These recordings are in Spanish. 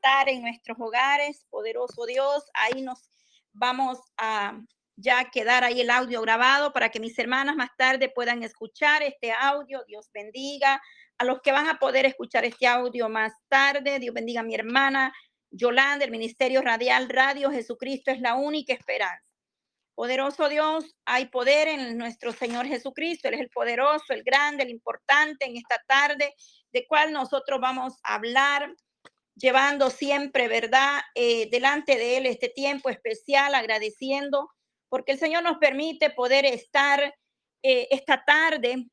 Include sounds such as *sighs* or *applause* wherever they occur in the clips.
estar en nuestros hogares, poderoso Dios. Ahí nos vamos a ya quedar ahí el audio grabado para que mis hermanas más tarde puedan escuchar este audio. Dios bendiga a los que van a poder escuchar este audio más tarde. Dios bendiga a mi hermana Yolanda, el Ministerio Radial Radio. Jesucristo es la única esperanza. Poderoso Dios, hay poder en nuestro Señor Jesucristo. Él es el poderoso, el grande, el importante en esta tarde, de cual nosotros vamos a hablar, llevando siempre, ¿verdad? Eh, delante de Él este tiempo especial, agradeciendo, porque el Señor nos permite poder estar eh, esta tarde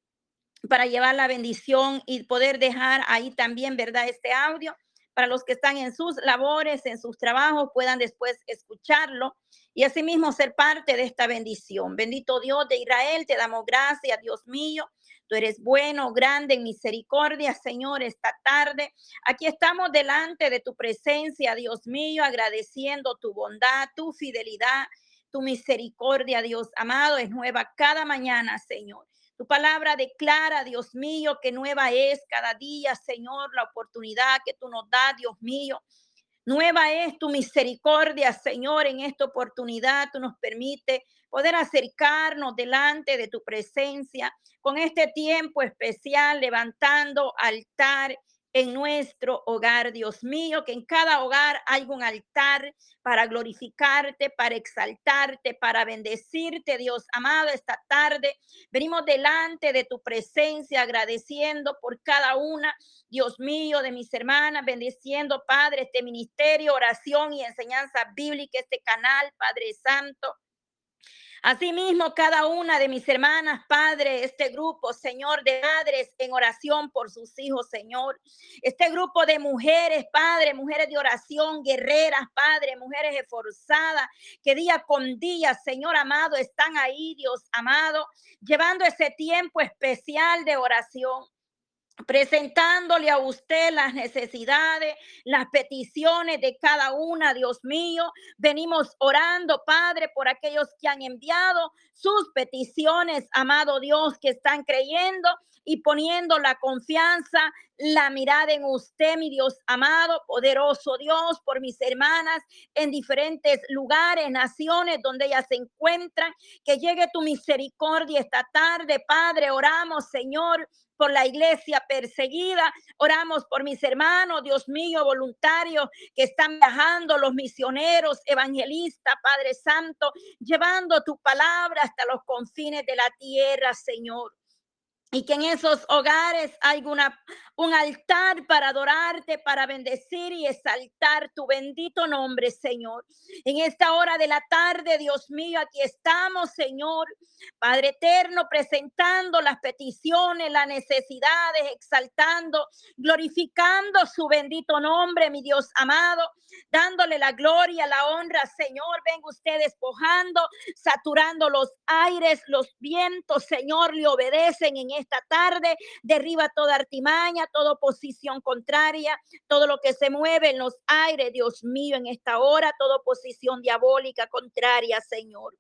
para llevar la bendición y poder dejar ahí también, ¿verdad? Este audio para los que están en sus labores, en sus trabajos, puedan después escucharlo y asimismo ser parte de esta bendición. Bendito Dios de Israel, te damos gracias, Dios mío. Tú eres bueno, grande en misericordia, Señor, esta tarde. Aquí estamos delante de tu presencia, Dios mío, agradeciendo tu bondad, tu fidelidad, tu misericordia, Dios amado, es nueva cada mañana, Señor. Tu palabra declara, Dios mío, que nueva es cada día, Señor, la oportunidad que tú nos das, Dios mío. Nueva es tu misericordia, Señor, en esta oportunidad. Tú nos permite poder acercarnos delante de tu presencia con este tiempo especial, levantando altar en nuestro hogar, Dios mío, que en cada hogar hay un altar para glorificarte, para exaltarte, para bendecirte, Dios amado, esta tarde. Venimos delante de tu presencia agradeciendo por cada una, Dios mío, de mis hermanas, bendiciendo, Padre, este ministerio, oración y enseñanza bíblica, este canal, Padre Santo. Asimismo, cada una de mis hermanas, Padre, este grupo, Señor, de madres en oración por sus hijos, Señor. Este grupo de mujeres, Padre, mujeres de oración, guerreras, Padre, mujeres esforzadas, que día con día, Señor amado, están ahí, Dios amado, llevando ese tiempo especial de oración presentándole a usted las necesidades, las peticiones de cada una, Dios mío. Venimos orando, Padre, por aquellos que han enviado sus peticiones, amado Dios, que están creyendo y poniendo la confianza, la mirada en usted, mi Dios amado, poderoso Dios, por mis hermanas en diferentes lugares, naciones donde ellas se encuentran. Que llegue tu misericordia esta tarde, Padre. Oramos, Señor, por la iglesia perseguida. Oramos por mis hermanos, Dios mío, voluntarios que están viajando, los misioneros, evangelistas, Padre Santo, llevando tu palabra hasta los confines de la tierra, Señor y que en esos hogares hay un altar para adorarte, para bendecir y exaltar tu bendito nombre, Señor. En esta hora de la tarde, Dios mío, aquí estamos, Señor, Padre eterno, presentando las peticiones, las necesidades, exaltando, glorificando su bendito nombre, mi Dios amado, dándole la gloria, la honra, Señor. Venga usted despojando, saturando los aires, los vientos, Señor, le obedecen en esta tarde. Derriba toda artimaña, toda oposición contraria, todo lo que se mueve en los aires, Dios mío, en esta hora, toda oposición diabólica contraria, Señor.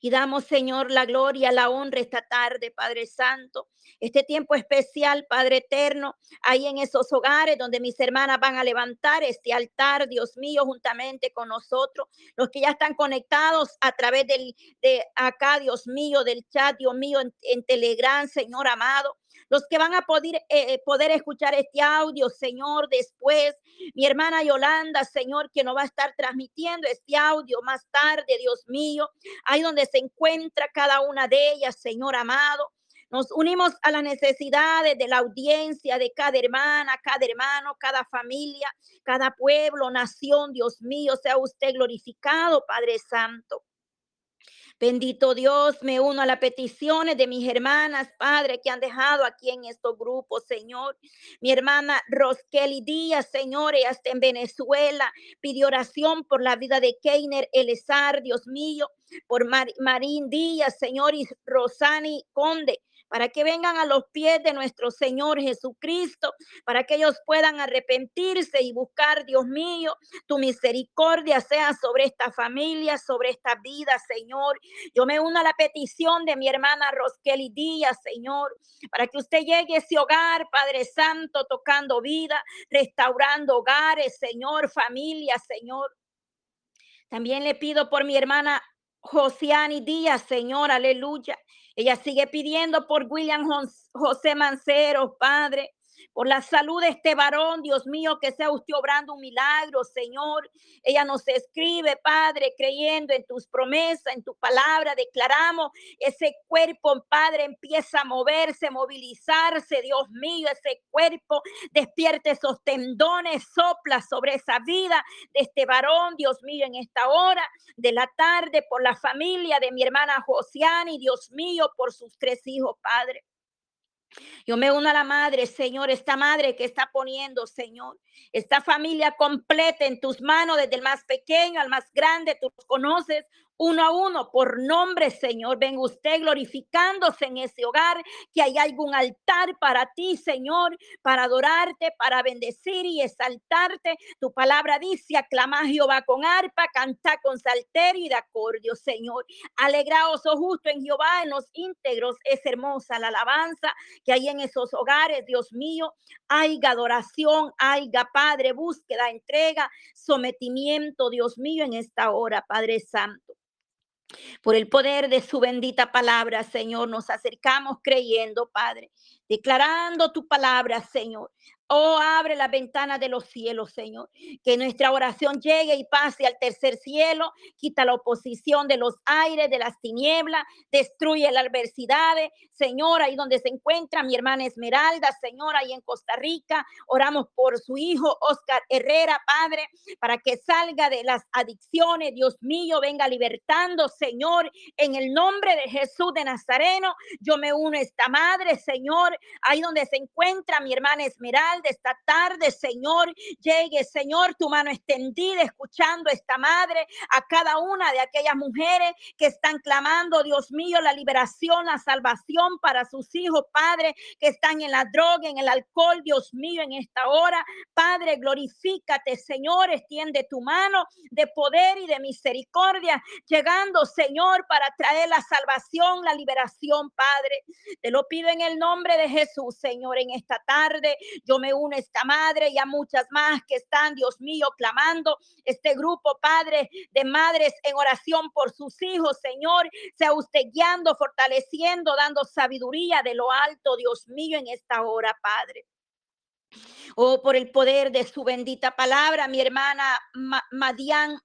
Y damos, Señor, la gloria, la honra esta tarde, Padre Santo. Este tiempo especial, Padre Eterno, ahí en esos hogares donde mis hermanas van a levantar este altar, Dios mío, juntamente con nosotros. Los que ya están conectados a través del, de acá, Dios mío, del chat, Dios mío, en, en Telegram, Señor amado los que van a poder, eh, eh, poder escuchar este audio, Señor, después. Mi hermana Yolanda, Señor, que nos va a estar transmitiendo este audio más tarde, Dios mío, ahí donde se encuentra cada una de ellas, Señor amado. Nos unimos a las necesidades de la audiencia, de cada hermana, cada hermano, cada familia, cada pueblo, nación, Dios mío, sea usted glorificado, Padre Santo. Bendito Dios, me uno a las peticiones de mis hermanas, Padre, que han dejado aquí en estos grupos, Señor. Mi hermana Roskelly Díaz, Señor, ella está en Venezuela, pidió oración por la vida de Keiner Elezar, Dios mío, por Marín Díaz, Señor, y Rosani Conde. Para que vengan a los pies de nuestro Señor Jesucristo, para que ellos puedan arrepentirse y buscar, Dios mío, tu misericordia sea sobre esta familia, sobre esta vida, Señor. Yo me uno a la petición de mi hermana Roskelly Díaz, Señor, para que usted llegue a ese hogar, Padre Santo, tocando vida, restaurando hogares, Señor, familia, Señor. También le pido por mi hermana Josiani Díaz, Señor, aleluya. Ella sigue pidiendo por William José Mancero, Padre por la salud de este varón, Dios mío, que sea usted obrando un milagro, Señor. Ella nos escribe, Padre, creyendo en tus promesas, en tu palabra, declaramos ese cuerpo, Padre, empieza a moverse, movilizarse, Dios mío, ese cuerpo despierte esos tendones, sopla sobre esa vida de este varón, Dios mío, en esta hora de la tarde, por la familia de mi hermana Josiani, Dios mío, por sus tres hijos, Padre. Yo me uno a la madre, Señor, esta madre que está poniendo, Señor, esta familia completa en tus manos, desde el más pequeño al más grande, tú conoces uno a uno por nombre, Señor. Venga usted glorificándose en ese hogar, que hay algún altar para ti, Señor, para adorarte, para bendecir y exaltarte. Tu palabra dice, aclama a Jehová con arpa, canta con salterio y de acordio, Señor. Alegraos, oh justo, en Jehová, en los íntegros. Es hermosa la alabanza que hay en esos hogares, Dios mío. Haiga adoración, haiga Padre, búsqueda, entrega, sometimiento, Dios mío, en esta hora, Padre Santo. Por el poder de su bendita palabra, Señor, nos acercamos creyendo, Padre, declarando tu palabra, Señor. Oh, abre la ventana de los cielos, Señor. Que nuestra oración llegue y pase al tercer cielo. Quita la oposición de los aires, de las tinieblas. Destruye la adversidad. Señor, ahí donde se encuentra mi hermana Esmeralda, Señor, ahí en Costa Rica. Oramos por su hijo Oscar Herrera, Padre, para que salga de las adicciones. Dios mío, venga libertando, Señor, en el nombre de Jesús de Nazareno. Yo me uno a esta madre, Señor, ahí donde se encuentra mi hermana Esmeralda esta tarde, Señor. Llegue, Señor, tu mano extendida, escuchando esta madre, a cada una de aquellas mujeres que están clamando, Dios mío, la liberación, la salvación para sus hijos, Padre, que están en la droga, en el alcohol, Dios mío, en esta hora. Padre, glorifícate, Señor, extiende tu mano de poder y de misericordia, llegando, Señor, para traer la salvación, la liberación, Padre. Te lo pido en el nombre de Jesús, Señor, en esta tarde. Yo me une esta madre y a muchas más que están, Dios mío, clamando este grupo, Padre, de madres en oración por sus hijos, Señor. Sea usted guiando, fortaleciendo, dando sabiduría de lo alto, Dios mío, en esta hora, Padre. Oh, por el poder de su bendita palabra, mi hermana Madian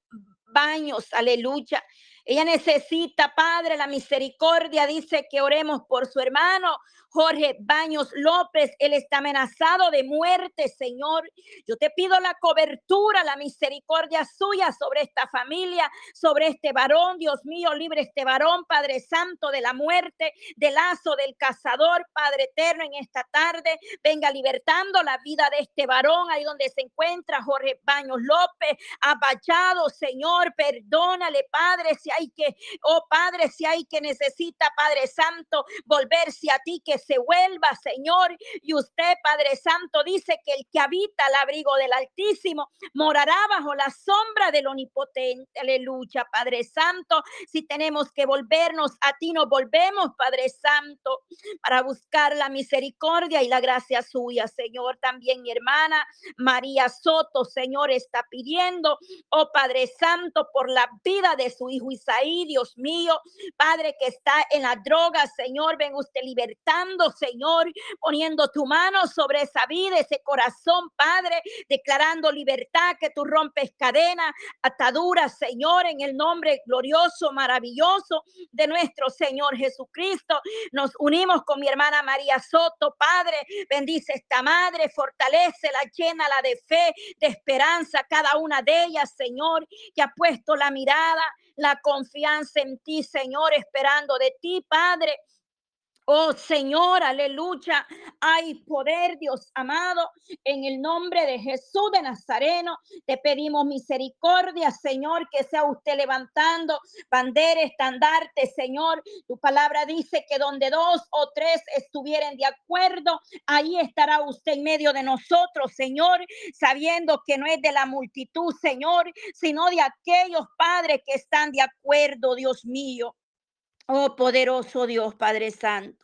Baños, aleluya. Ella necesita, Padre, la misericordia. Dice que oremos por su hermano. Jorge Baños López, él está amenazado de muerte, Señor. Yo te pido la cobertura, la misericordia suya sobre esta familia, sobre este varón, Dios mío, libre este varón, Padre Santo, de la muerte, del lazo del cazador, Padre eterno, en esta tarde. Venga libertando la vida de este varón, ahí donde se encuentra Jorge Baños López, abachado, Señor, perdónale, Padre, si hay que, oh Padre, si hay que necesita, Padre Santo, volverse a ti, que se vuelva, Señor. Y usted, Padre Santo, dice que el que habita al abrigo del Altísimo morará bajo la sombra del Omnipotente. Aleluya, Padre Santo. Si tenemos que volvernos a ti, nos volvemos, Padre Santo, para buscar la misericordia y la gracia suya, Señor. También mi hermana María Soto, Señor, está pidiendo, oh Padre Santo, por la vida de su hijo Isaí, Dios mío, Padre que está en la droga, Señor, ven usted libertando Señor, poniendo tu mano sobre esa vida, ese corazón, Padre, declarando libertad, que tú rompes cadenas, ataduras, Señor, en el nombre glorioso, maravilloso de nuestro Señor Jesucristo. Nos unimos con mi hermana María Soto, Padre, bendice esta madre, fortalece la llena la de fe, de esperanza, cada una de ellas, Señor, que ha puesto la mirada, la confianza en ti, Señor, esperando de ti, Padre Oh Señor, aleluya. Hay poder, Dios amado, en el nombre de Jesús de Nazareno. Te pedimos misericordia, Señor, que sea usted levantando bandera, estandarte, Señor. Tu palabra dice que donde dos o tres estuvieren de acuerdo, ahí estará usted en medio de nosotros, Señor, sabiendo que no es de la multitud, Señor, sino de aquellos padres que están de acuerdo, Dios mío. Oh poderoso Dios, Padre Santo.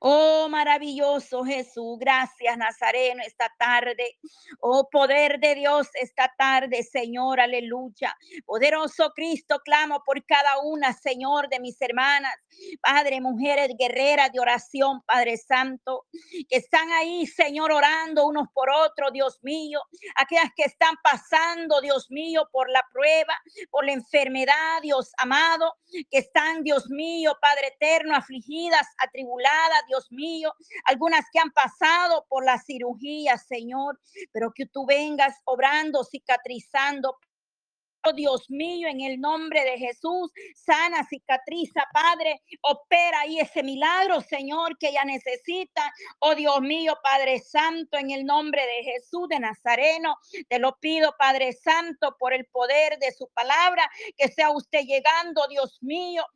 Oh, maravilloso Jesús, gracias Nazareno esta tarde. Oh, poder de Dios esta tarde, Señor, aleluya. Poderoso Cristo, clamo por cada una, Señor, de mis hermanas, Padre, mujeres guerreras de oración, Padre Santo, que están ahí, Señor, orando unos por otros, Dios mío. Aquellas que están pasando, Dios mío, por la prueba, por la enfermedad, Dios amado, que están, Dios mío, Padre eterno, afligidas, atribuladas Dios mío, algunas que han pasado por la cirugía, Señor, pero que tú vengas obrando, cicatrizando, Oh Dios mío, en el nombre de Jesús, sana, cicatriza, Padre, opera ahí ese milagro, Señor, que ella necesita. Oh Dios mío, Padre Santo, en el nombre de Jesús de Nazareno, te lo pido, Padre Santo, por el poder de su palabra, que sea usted llegando, Dios mío,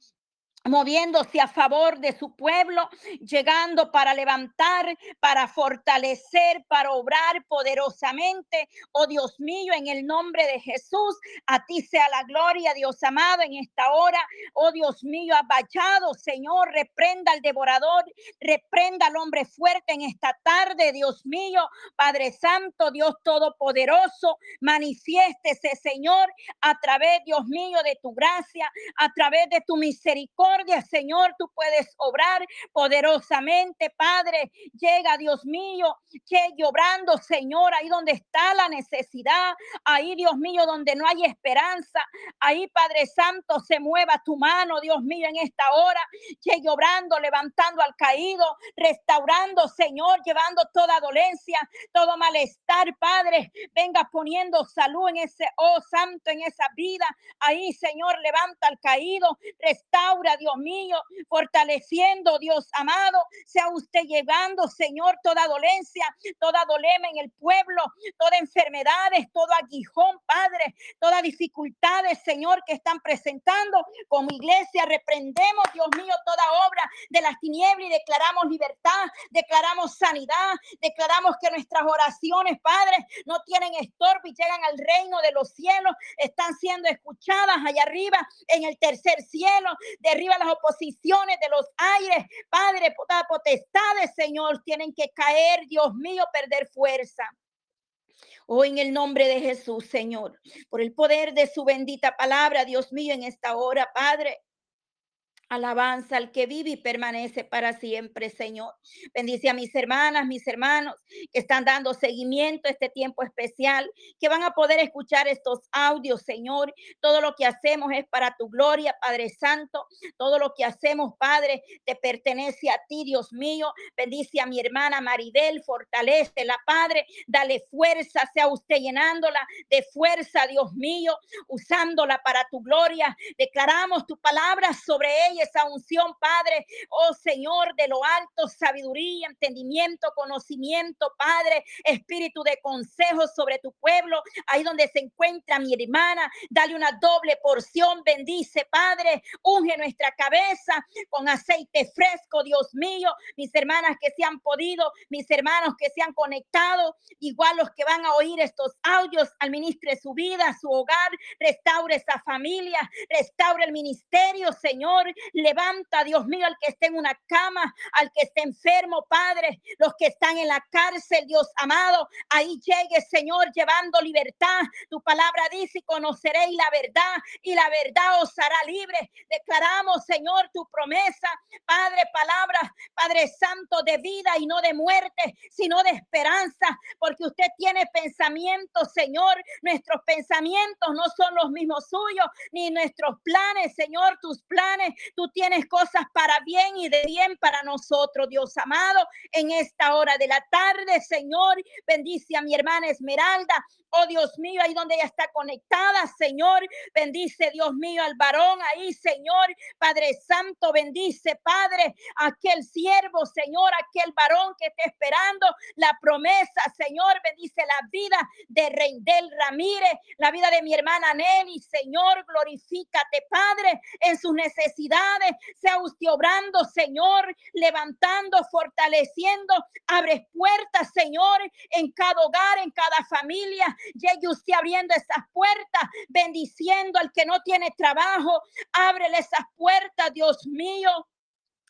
moviéndose a favor de su pueblo, llegando para levantar, para fortalecer, para obrar poderosamente. Oh Dios mío, en el nombre de Jesús, a ti sea la gloria, Dios amado, en esta hora. Oh Dios mío, abachado, Señor, reprenda al devorador, reprenda al hombre fuerte en esta tarde, Dios mío, Padre Santo, Dios Todopoderoso, manifiéstese, Señor, a través, Dios mío, de tu gracia, a través de tu misericordia Señor, tú puedes obrar poderosamente, Padre. Llega, Dios mío, llegue obrando, Señor, ahí donde está la necesidad, ahí, Dios mío, donde no hay esperanza, ahí, Padre Santo, se mueva tu mano, Dios mío, en esta hora, llegue obrando, levantando al caído, restaurando, Señor, llevando toda dolencia, todo malestar, Padre, venga poniendo salud en ese, oh Santo, en esa vida, ahí, Señor, levanta al caído, restaura, Dios mío, fortaleciendo, Dios amado, sea usted llevando, Señor, toda dolencia, toda dolema en el pueblo, toda enfermedades, todo aguijón, Padre, todas dificultades, Señor, que están presentando. Como iglesia, reprendemos, Dios mío, toda obra de las tinieblas y declaramos libertad, declaramos sanidad, declaramos que nuestras oraciones, Padre, no tienen estorbo y llegan al reino de los cielos, están siendo escuchadas allá arriba en el tercer cielo, de las oposiciones de los aires. Padre, potestades, Señor, tienen que caer, Dios mío, perder fuerza. Hoy en el nombre de Jesús, Señor, por el poder de su bendita palabra, Dios mío, en esta hora, Padre. Alabanza al que vive y permanece para siempre, Señor. Bendice a mis hermanas, mis hermanos que están dando seguimiento a este tiempo especial, que van a poder escuchar estos audios, Señor. Todo lo que hacemos es para tu gloria, Padre Santo. Todo lo que hacemos, Padre, te pertenece a ti, Dios mío. Bendice a mi hermana Maribel, fortalece la Padre. Dale fuerza, sea usted llenándola de fuerza, Dios mío, usándola para tu gloria. Declaramos tu palabra sobre ella esa unción, Padre, oh Señor, de lo alto, sabiduría, entendimiento, conocimiento, Padre, espíritu de consejo sobre tu pueblo, ahí donde se encuentra mi hermana, dale una doble porción, bendice, Padre, unge nuestra cabeza con aceite fresco, Dios mío, mis hermanas que se han podido, mis hermanos que se han conectado, igual los que van a oír estos audios, administre su vida, su hogar, restaure esa familia, restaure el ministerio, Señor, Levanta, Dios mío, al que esté en una cama, al que esté enfermo, Padre, los que están en la cárcel, Dios amado. Ahí llegue, Señor, llevando libertad. Tu palabra dice, conoceréis la verdad y la verdad os hará libre. Declaramos, Señor, tu promesa, Padre, palabra, Padre Santo, de vida y no de muerte, sino de esperanza, porque usted tiene pensamientos, Señor. Nuestros pensamientos no son los mismos suyos, ni nuestros planes, Señor, tus planes, Tú tienes cosas para bien y de bien para nosotros, Dios amado, en esta hora de la tarde, Señor. Bendice a mi hermana Esmeralda. Oh Dios mío, ahí donde ella está conectada, Señor. Bendice, Dios mío, al varón ahí, Señor. Padre Santo, bendice, Padre, aquel siervo, Señor, aquel varón que está esperando la promesa, Señor. Bendice la vida de Reindel Ramírez, la vida de mi hermana Nelly, Señor. Glorifícate, Padre, en sus necesidades. Sea usted obrando, Señor, levantando, fortaleciendo. Abre puertas, Señor, en cada hogar, en cada familia Llegue usted abriendo esas puertas, bendiciendo al que no tiene trabajo. Ábrele esas puertas, Dios mío.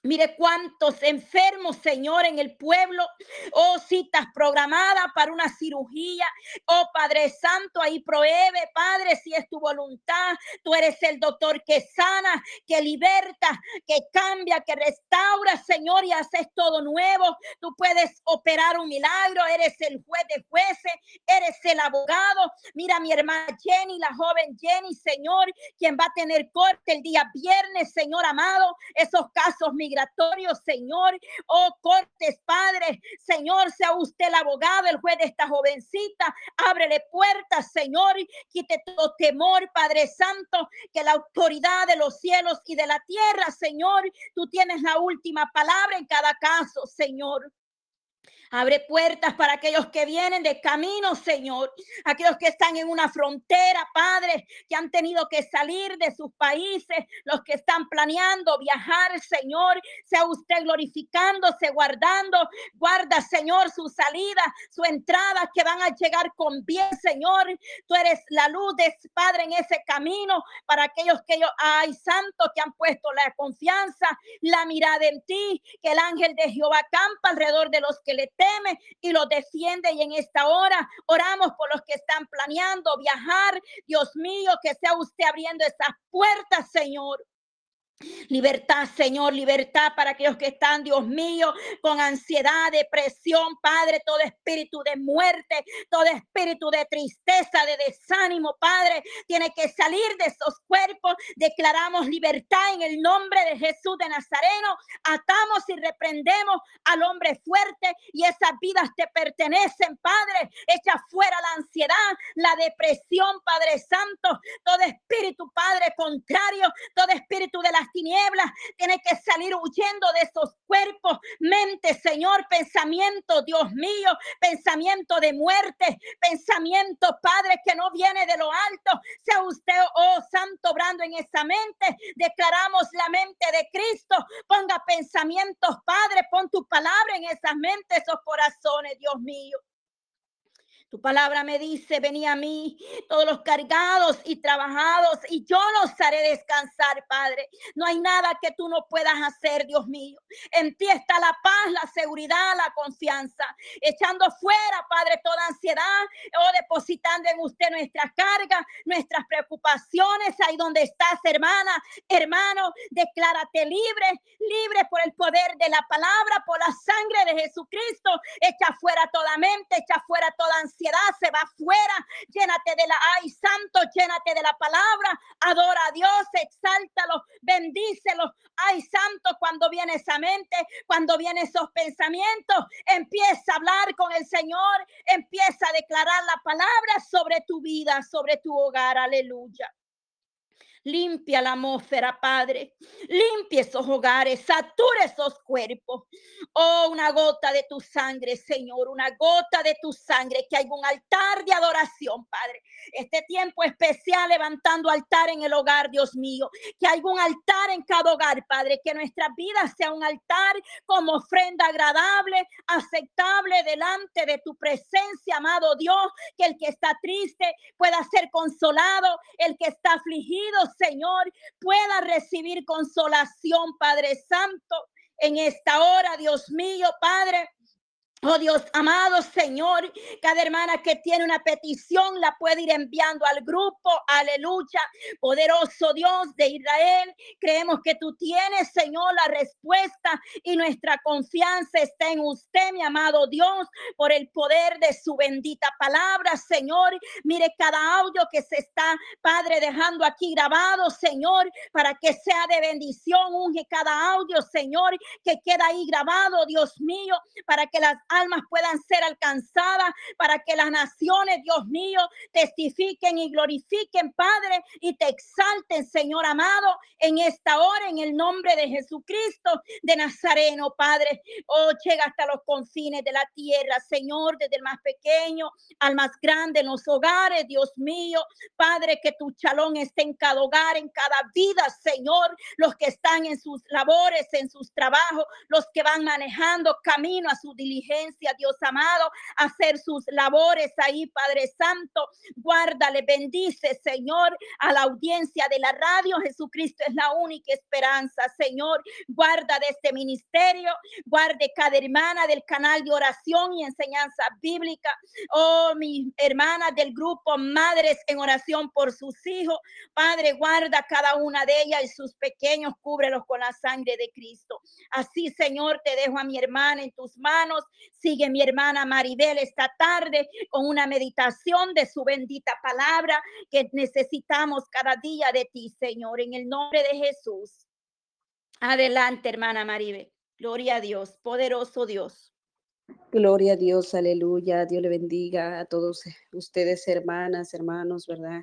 Mire cuántos enfermos, Señor, en el pueblo. Oh, citas programadas para una cirugía. Oh, Padre Santo, ahí prohíbe, Padre, si es tu voluntad. Tú eres el doctor que sana, que liberta, que cambia, que restaura, Señor, y haces todo nuevo. Tú puedes operar un milagro. Eres el juez de jueces, eres el abogado. Mira, mi hermana Jenny, la joven Jenny, Señor, quien va a tener corte el día viernes, Señor amado. Esos casos, mi migratorio, Señor. Oh, Cortes, Padre, Señor, sea usted el abogado, el juez de esta jovencita. Ábrele puertas, Señor. Quite todo temor, Padre Santo, que la autoridad de los cielos y de la tierra, Señor, tú tienes la última palabra en cada caso, Señor. Abre puertas para aquellos que vienen de camino, Señor. Aquellos que están en una frontera, Padre, que han tenido que salir de sus países, los que están planeando viajar, Señor. Sea usted glorificándose, guardando. Guarda, Señor, su salida, su entrada, que van a llegar con bien, Señor. Tú eres la luz de Padre en ese camino para aquellos que ellos, ay, santo, que han puesto la confianza, la mirada en ti, que el ángel de Jehová campa alrededor de los que le teme y lo defiende. Y en esta hora oramos por los que están planeando viajar. Dios mío, que sea usted abriendo esas puertas, Señor. Libertad, Señor, libertad para aquellos que están, Dios mío, con ansiedad, depresión, Padre, todo espíritu de muerte, todo espíritu de tristeza, de desánimo, Padre, tiene que salir de esos cuerpos. Declaramos libertad en el nombre de Jesús de Nazareno. Atamos y reprendemos al hombre fuerte y esas vidas te pertenecen, Padre. Echa fuera la ansiedad, la depresión, Padre Santo, todo espíritu, Padre, contrario, todo espíritu de las tinieblas, tiene que salir huyendo de esos cuerpos, mente, Señor, pensamiento, Dios mío, pensamiento de muerte, pensamiento, Padre, que no viene de lo alto. Sea usted, oh Santo, obrando en esa mente. Declaramos la mente de Cristo. Ponga pensamientos, Padre, pon tu palabra en esas mentes, esos corazones, Dios mío. Tu palabra me dice, vení a mí, todos los cargados y trabajados, y yo los haré descansar, Padre. No hay nada que tú no puedas hacer, Dios mío. En ti está la paz, la seguridad, la confianza. Echando fuera, Padre, toda ansiedad o depositando en usted nuestras cargas, nuestras preocupaciones. Ahí donde estás, hermana, hermano, declárate libre, libre por el poder de la palabra, por la sangre de Jesucristo. Echa fuera toda mente, echa fuera toda ansiedad se va fuera. Llénate de la, ay, santo, llénate de la palabra. Adora a Dios, exáltalo, bendícelo. Ay, santo, cuando viene esa mente, cuando vienen esos pensamientos, empieza a hablar con el Señor, empieza a declarar la palabra sobre tu vida, sobre tu hogar. Aleluya. Limpia la atmósfera, Padre. Limpia esos hogares, satura esos cuerpos. Oh, una gota de tu sangre, Señor, una gota de tu sangre, que hay un altar de adoración, Padre. Este tiempo especial levantando altar en el hogar, Dios mío. Que hay un altar en cada hogar, Padre. Que nuestra vida sea un altar como ofrenda agradable, aceptable delante de tu presencia, amado Dios. Que el que está triste pueda ser consolado, el que está afligido Señor, pueda recibir consolación, Padre Santo, en esta hora, Dios mío, Padre. Oh Dios amado Señor, cada hermana que tiene una petición la puede ir enviando al grupo. Aleluya. Poderoso Dios de Israel, creemos que tú tienes, Señor, la respuesta y nuestra confianza está en usted, mi amado Dios, por el poder de su bendita palabra, Señor. Mire cada audio que se está, Padre, dejando aquí grabado, Señor, para que sea de bendición. Unge cada audio, Señor, que queda ahí grabado, Dios mío, para que las almas puedan ser alcanzadas, para que las naciones, Dios mío, testifiquen y glorifiquen, Padre, y te exalten, Señor amado, en esta hora, en el nombre de Jesucristo de Nazareno, Padre. Oh, llega hasta los confines de la tierra, Señor, desde el más pequeño al más grande en los hogares, Dios mío. Padre, que tu chalón esté en cada hogar, en cada vida, Señor. Los que están en sus labores, en sus trabajos, los que van manejando camino a su diligencia Dios amado, hacer sus labores ahí, Padre Santo. Guárdale, bendice, Señor, a la audiencia de la radio. Jesucristo es la única esperanza, Señor. Guarda de este ministerio, guarde cada hermana del canal de oración y enseñanza bíblica. Oh, mis hermanas del grupo Madres en oración por sus hijos. Padre, guarda cada una de ellas y sus pequeños, cúbrelos con la sangre de Cristo. Así, Señor, te dejo a mi hermana en tus manos. Sigue mi hermana Maribel esta tarde con una meditación de su bendita palabra que necesitamos cada día de ti, Señor, en el nombre de Jesús. Adelante, hermana Maribel. Gloria a Dios, poderoso Dios. Gloria a Dios, aleluya. Dios le bendiga a todos ustedes, hermanas, hermanos, ¿verdad?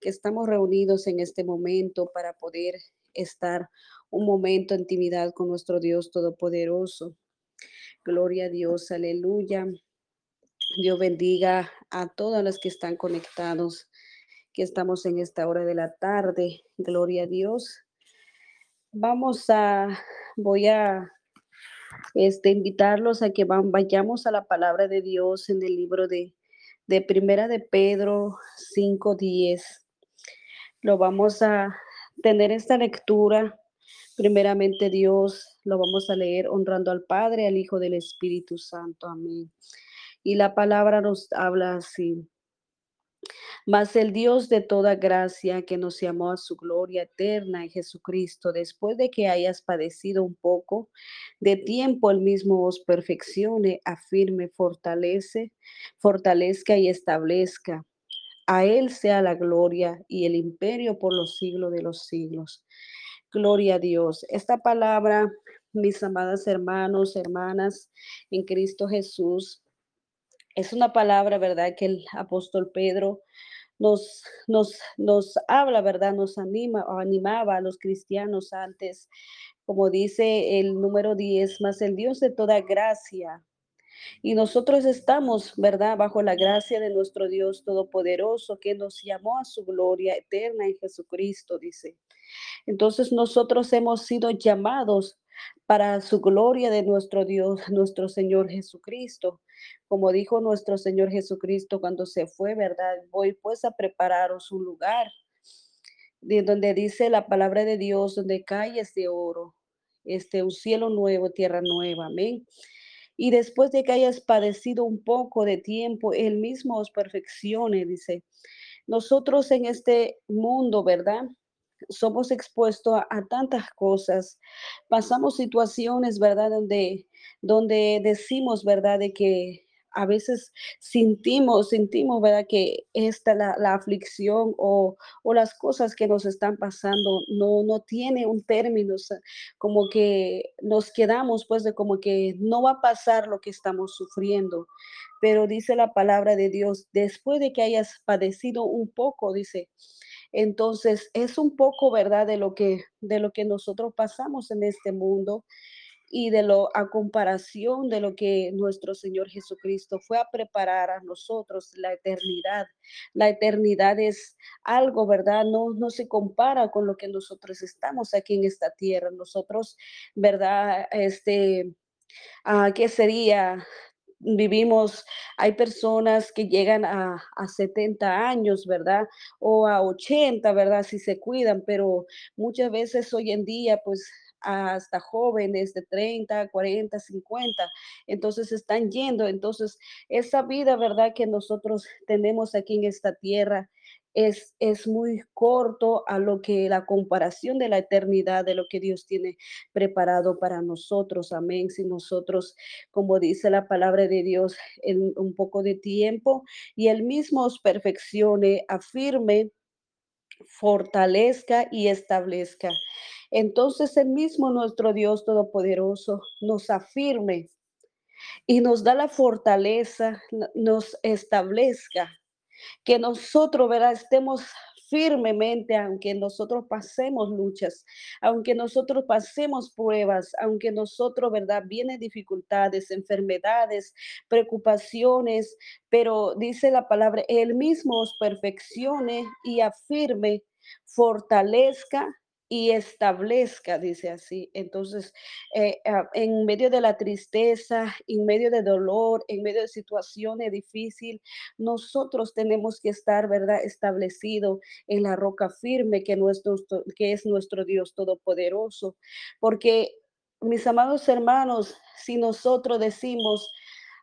Que estamos reunidos en este momento para poder estar un momento de intimidad con nuestro Dios Todopoderoso. Gloria a Dios, aleluya. Dios bendiga a todas las que están conectados, que estamos en esta hora de la tarde. Gloria a Dios. Vamos a, voy a este, invitarlos a que van, vayamos a la palabra de Dios en el libro de, de Primera de Pedro 5.10. Lo vamos a tener esta lectura Primeramente Dios, lo vamos a leer honrando al Padre, al Hijo del Espíritu Santo. Amén. Y la palabra nos habla así. Mas el Dios de toda gracia que nos llamó a su gloria eterna en Jesucristo, después de que hayas padecido un poco de tiempo, el mismo os perfeccione, afirme, fortalece, fortalezca y establezca. A Él sea la gloria y el imperio por los siglos de los siglos. Gloria a Dios. Esta palabra, mis amadas hermanos, hermanas en Cristo Jesús, es una palabra, ¿verdad? Que el apóstol Pedro nos, nos, nos habla, ¿verdad? Nos anima o animaba a los cristianos antes, como dice el número 10, más el Dios de toda gracia. Y nosotros estamos, ¿verdad? Bajo la gracia de nuestro Dios Todopoderoso que nos llamó a su gloria eterna en Jesucristo, dice. Entonces nosotros hemos sido llamados para su gloria de nuestro Dios, nuestro Señor Jesucristo. Como dijo nuestro Señor Jesucristo cuando se fue, ¿verdad? Voy pues a prepararos un lugar de donde dice la palabra de Dios, donde calles de oro, este, un cielo nuevo, tierra nueva, amén. Y después de que hayas padecido un poco de tiempo, Él mismo os perfeccione, dice. Nosotros en este mundo, ¿verdad? Somos expuestos a, tantas cosas, pasamos situaciones, ¿verdad? Donde, donde decimos, ¿verdad? De que a veces sentimos, sentimos, ¿verdad? Que esta, la, la aflicción o, o, las cosas que nos están pasando no, no tiene un término, como que nos quedamos pues de como que no va a pasar lo que estamos sufriendo. Pero dice la palabra de Dios, después de que hayas padecido un poco, dice, entonces, es un poco, ¿verdad?, de lo que de lo que nosotros pasamos en este mundo y de lo a comparación de lo que nuestro Señor Jesucristo fue a preparar a nosotros la eternidad. La eternidad es algo, ¿verdad? No no se compara con lo que nosotros estamos aquí en esta tierra. Nosotros, ¿verdad? Este uh, ¿qué sería? Vivimos, hay personas que llegan a, a, 70 años, ¿verdad? O a 80, ¿verdad? Si se cuidan, pero muchas veces hoy en día, pues hasta jóvenes de 30, 40, 50. Entonces están yendo. Entonces, esa vida, ¿verdad? Que nosotros tenemos aquí en esta tierra es, es muy corto a lo que la comparación de la eternidad, de lo que Dios tiene preparado para nosotros. Amén. Si nosotros, como dice la palabra de Dios, en un poco de tiempo y Él mismo os perfeccione, afirme, fortalezca y establezca. Entonces el mismo nuestro Dios Todopoderoso nos afirme y nos da la fortaleza, nos establezca que nosotros, ¿verdad? Estemos firmemente, aunque nosotros pasemos luchas, aunque nosotros pasemos pruebas, aunque nosotros, ¿verdad? Vienen dificultades, enfermedades, preocupaciones, pero dice la palabra, Él mismo os perfeccione y afirme, fortalezca y establezca, dice así. Entonces, eh, ah, en medio de la tristeza, en medio de dolor, en medio de situaciones difíciles, nosotros tenemos que estar, ¿verdad?, establecido en la roca firme que, nuestro, que es nuestro Dios Todopoderoso. Porque, mis amados hermanos, si nosotros decimos,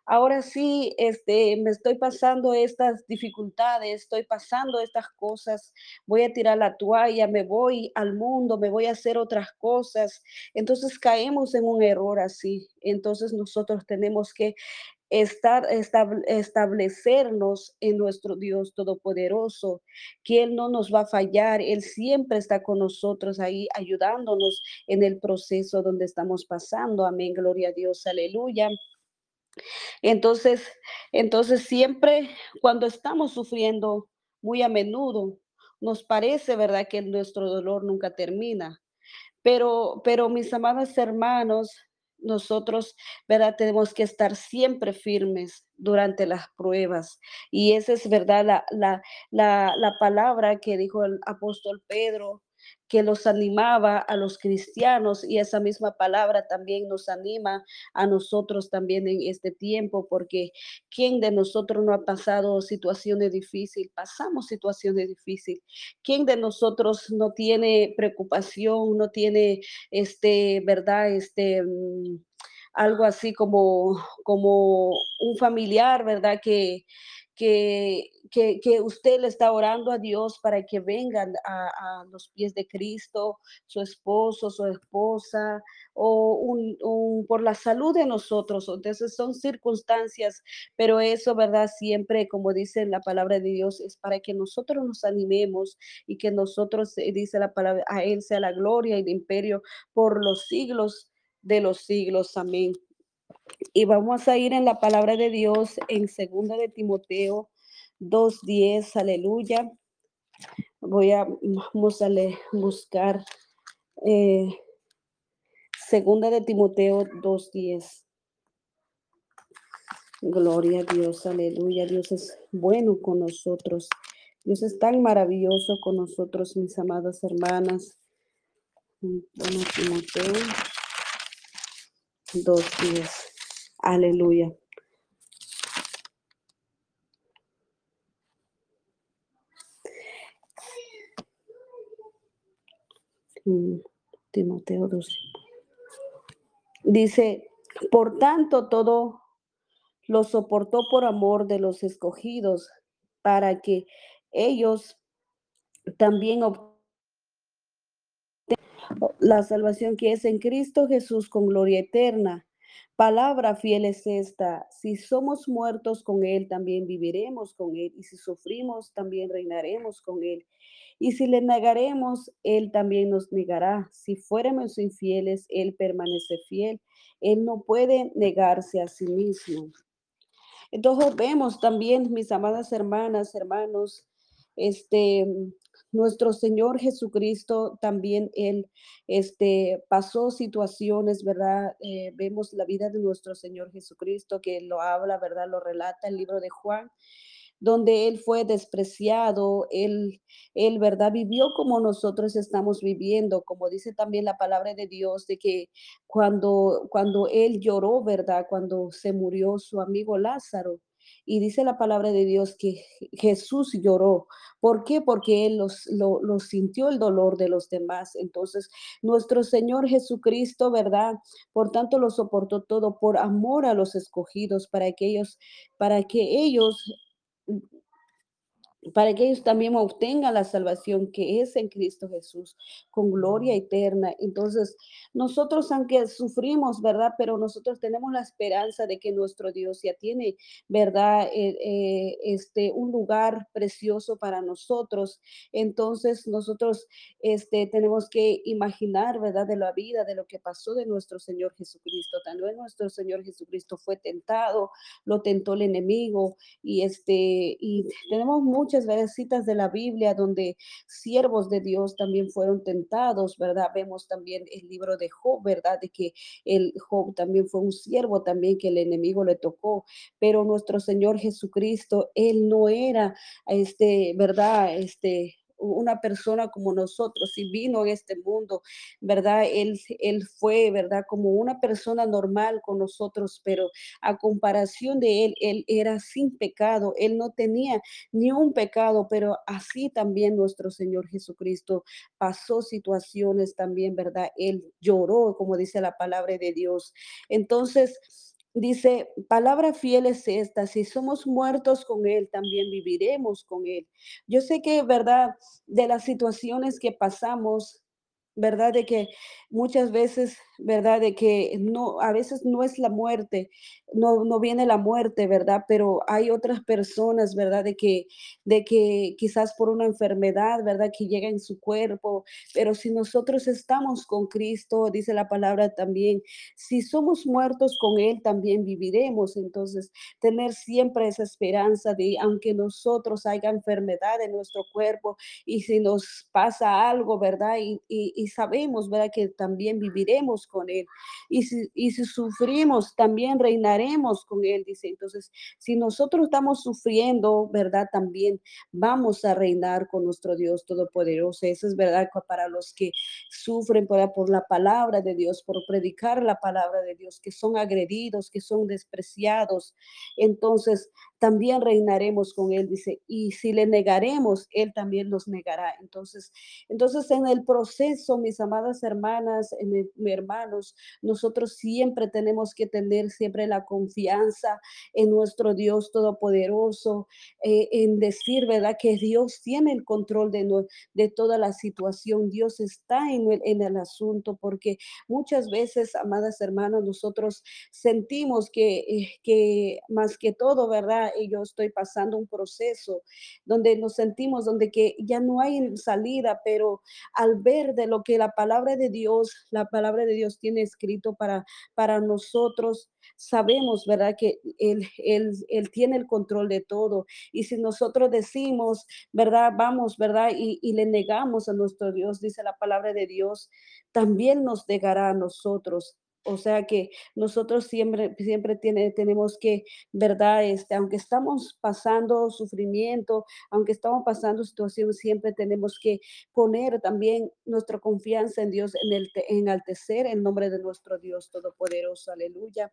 Ahora sí, este, me estoy pasando estas dificultades, estoy pasando estas cosas, voy a tirar la toalla, me voy al mundo, me voy a hacer otras cosas. Entonces caemos en un error así. Entonces nosotros tenemos que estar establecernos en nuestro Dios todopoderoso, que él no nos va a fallar, él siempre está con nosotros ahí ayudándonos en el proceso donde estamos pasando. Amén, gloria a Dios. Aleluya. Entonces, entonces siempre cuando estamos sufriendo, muy a menudo, nos parece, ¿verdad?, que nuestro dolor nunca termina. Pero, pero mis amados hermanos, nosotros, ¿verdad? Tenemos que estar siempre firmes durante las pruebas. Y esa es, ¿verdad? La, la, la, la palabra que dijo el apóstol Pedro que los animaba a los cristianos y esa misma palabra también nos anima a nosotros también en este tiempo, porque ¿quién de nosotros no ha pasado situaciones difíciles? Pasamos situaciones difíciles. ¿Quién de nosotros no tiene preocupación, no tiene, este, verdad, este... Mm, algo así como, como un familiar, ¿verdad? Que, que, que, usted le está orando a Dios para que vengan a, los pies de Cristo, su esposo, su esposa, o un, por la salud de nosotros. Entonces son circunstancias, pero eso, ¿verdad? Siempre, como dice la palabra de Dios, es para que nosotros nos animemos y que nosotros, eh, dice la palabra, a Él sea la gloria y el imperio por los siglos de los siglos. Amén. Y vamos a ir en la palabra de Dios en segunda de Timoteo 2.10, aleluya. Voy a, vamos a buscar eh, segunda de Timoteo 2.10. Gloria a Dios, aleluya. Dios es bueno con nosotros. Dios es tan maravilloso con nosotros, mis amadas hermanas. Bueno, Timoteo 2.10. Aleluya. Mm, Timoteo 12. Dice, por tanto, todo lo soportó por amor de los escogidos, para que ellos también obtengan la salvación que es en Cristo Jesús con gloria eterna. Palabra fiel es esta, si somos muertos con Él, también viviremos con Él, y si sufrimos, también reinaremos con Él. Y si le negaremos, Él también nos negará. Si fuéramos infieles, Él permanece fiel. Él no puede negarse a sí mismo. Entonces vemos también, mis amadas hermanas, hermanos, este, nuestro Señor Jesucristo también, Él este, pasó situaciones, ¿verdad? Eh, vemos la vida de nuestro Señor Jesucristo que lo habla, ¿verdad? Lo relata el libro de Juan donde él fue despreciado, él, él, ¿verdad? Vivió como nosotros estamos viviendo, como dice también la palabra de Dios, de que cuando, cuando él lloró, ¿verdad? Cuando se murió su amigo Lázaro, Y dice la palabra de Dios que Jesús lloró. ¿Por qué? Porque Él los, lo, sintió el dolor de los demás. Entonces, nuestro Señor Jesucristo, ¿verdad? Por tanto, lo soportó todo por amor a los escogidos, para que ellos, para que ellos para que ellos también obtengan la salvación que es en Cristo Jesús, con gloria eterna. Entonces, nosotros, aunque sufrimos, ¿verdad? Pero nosotros tenemos la esperanza de que nuestro Dios ya tiene, ¿verdad? Eh, eh, este, un lugar precioso para nosotros. Entonces, nosotros este, tenemos que imaginar, ¿verdad? De la vida, de lo que pasó de nuestro Señor Jesucristo. También nuestro Señor Jesucristo fue tentado, lo tentó el enemigo y este, y tenemos muchas muchas citas de la Biblia donde siervos de Dios también fueron tentados, ¿verdad? Vemos también el libro de Job, ¿verdad? De que el Job también fue un siervo también que el enemigo le tocó, pero nuestro Señor Jesucristo, él no era este, ¿verdad? Este una persona como nosotros y vino en este mundo, ¿verdad? Él, él fue, ¿verdad? Como una persona normal con nosotros, pero a comparación de él, él era sin pecado, él no tenía ni un pecado, pero así también nuestro Señor Jesucristo pasó situaciones también, ¿verdad? Él lloró, como dice la palabra de Dios. Entonces, Dice, palabra fiel es esta, si somos muertos con Él, también viviremos con Él. Yo sé que, verdad, de las situaciones que pasamos, ¿verdad? De que muchas veces, ¿verdad? De que no, a veces no es la muerte, no, no viene la muerte, ¿verdad? Pero hay otras personas, ¿verdad? De que, de que quizás por una enfermedad, ¿verdad? Que llega en su cuerpo, pero si nosotros estamos con Cristo, dice la palabra también, si somos muertos con Él, también viviremos. Entonces, tener siempre esa esperanza de, aunque nosotros haya enfermedad en nuestro cuerpo y si nos pasa algo, ¿verdad? y, y sabemos, ¿verdad? Que también viviremos con Él. Y si, y si sufrimos, también reinaremos con Él, dice. Entonces, si nosotros estamos sufriendo, ¿verdad? También vamos a reinar con nuestro Dios Todopoderoso. Eso es verdad para los que sufren por la palabra de Dios, por predicar la palabra de Dios, que son agredidos, que son despreciados. Entonces, también reinaremos con Él, dice. Y si le negaremos, Él también nos negará. Entonces, entonces en el proceso mis amadas hermanas, eh, mis hermanos, nosotros siempre tenemos que tener siempre la confianza en nuestro Dios Todopoderoso, eh, en decir, ¿verdad? Que Dios tiene el control de, de toda la situación, Dios está en el, en el asunto, porque muchas veces, amadas hermanas, nosotros sentimos que, eh, que más que todo, ¿verdad? yo estoy pasando un proceso donde nos sentimos, donde que ya no hay salida, pero al ver de lo que la palabra de Dios, la palabra de Dios tiene escrito para, para nosotros, sabemos, ¿verdad? Que él, él, él, tiene el control de todo. Y si nosotros decimos, ¿verdad? Vamos, ¿verdad? Y, y, le negamos a nuestro Dios, dice la palabra de Dios, también nos negará a nosotros. O sea que nosotros siempre, siempre tiene, tenemos que, ¿verdad? Este, aunque estamos pasando sufrimiento, aunque estamos pasando situaciones, siempre tenemos que poner también nuestra confianza en Dios, en el enaltecer el nombre de nuestro Dios Todopoderoso. Aleluya.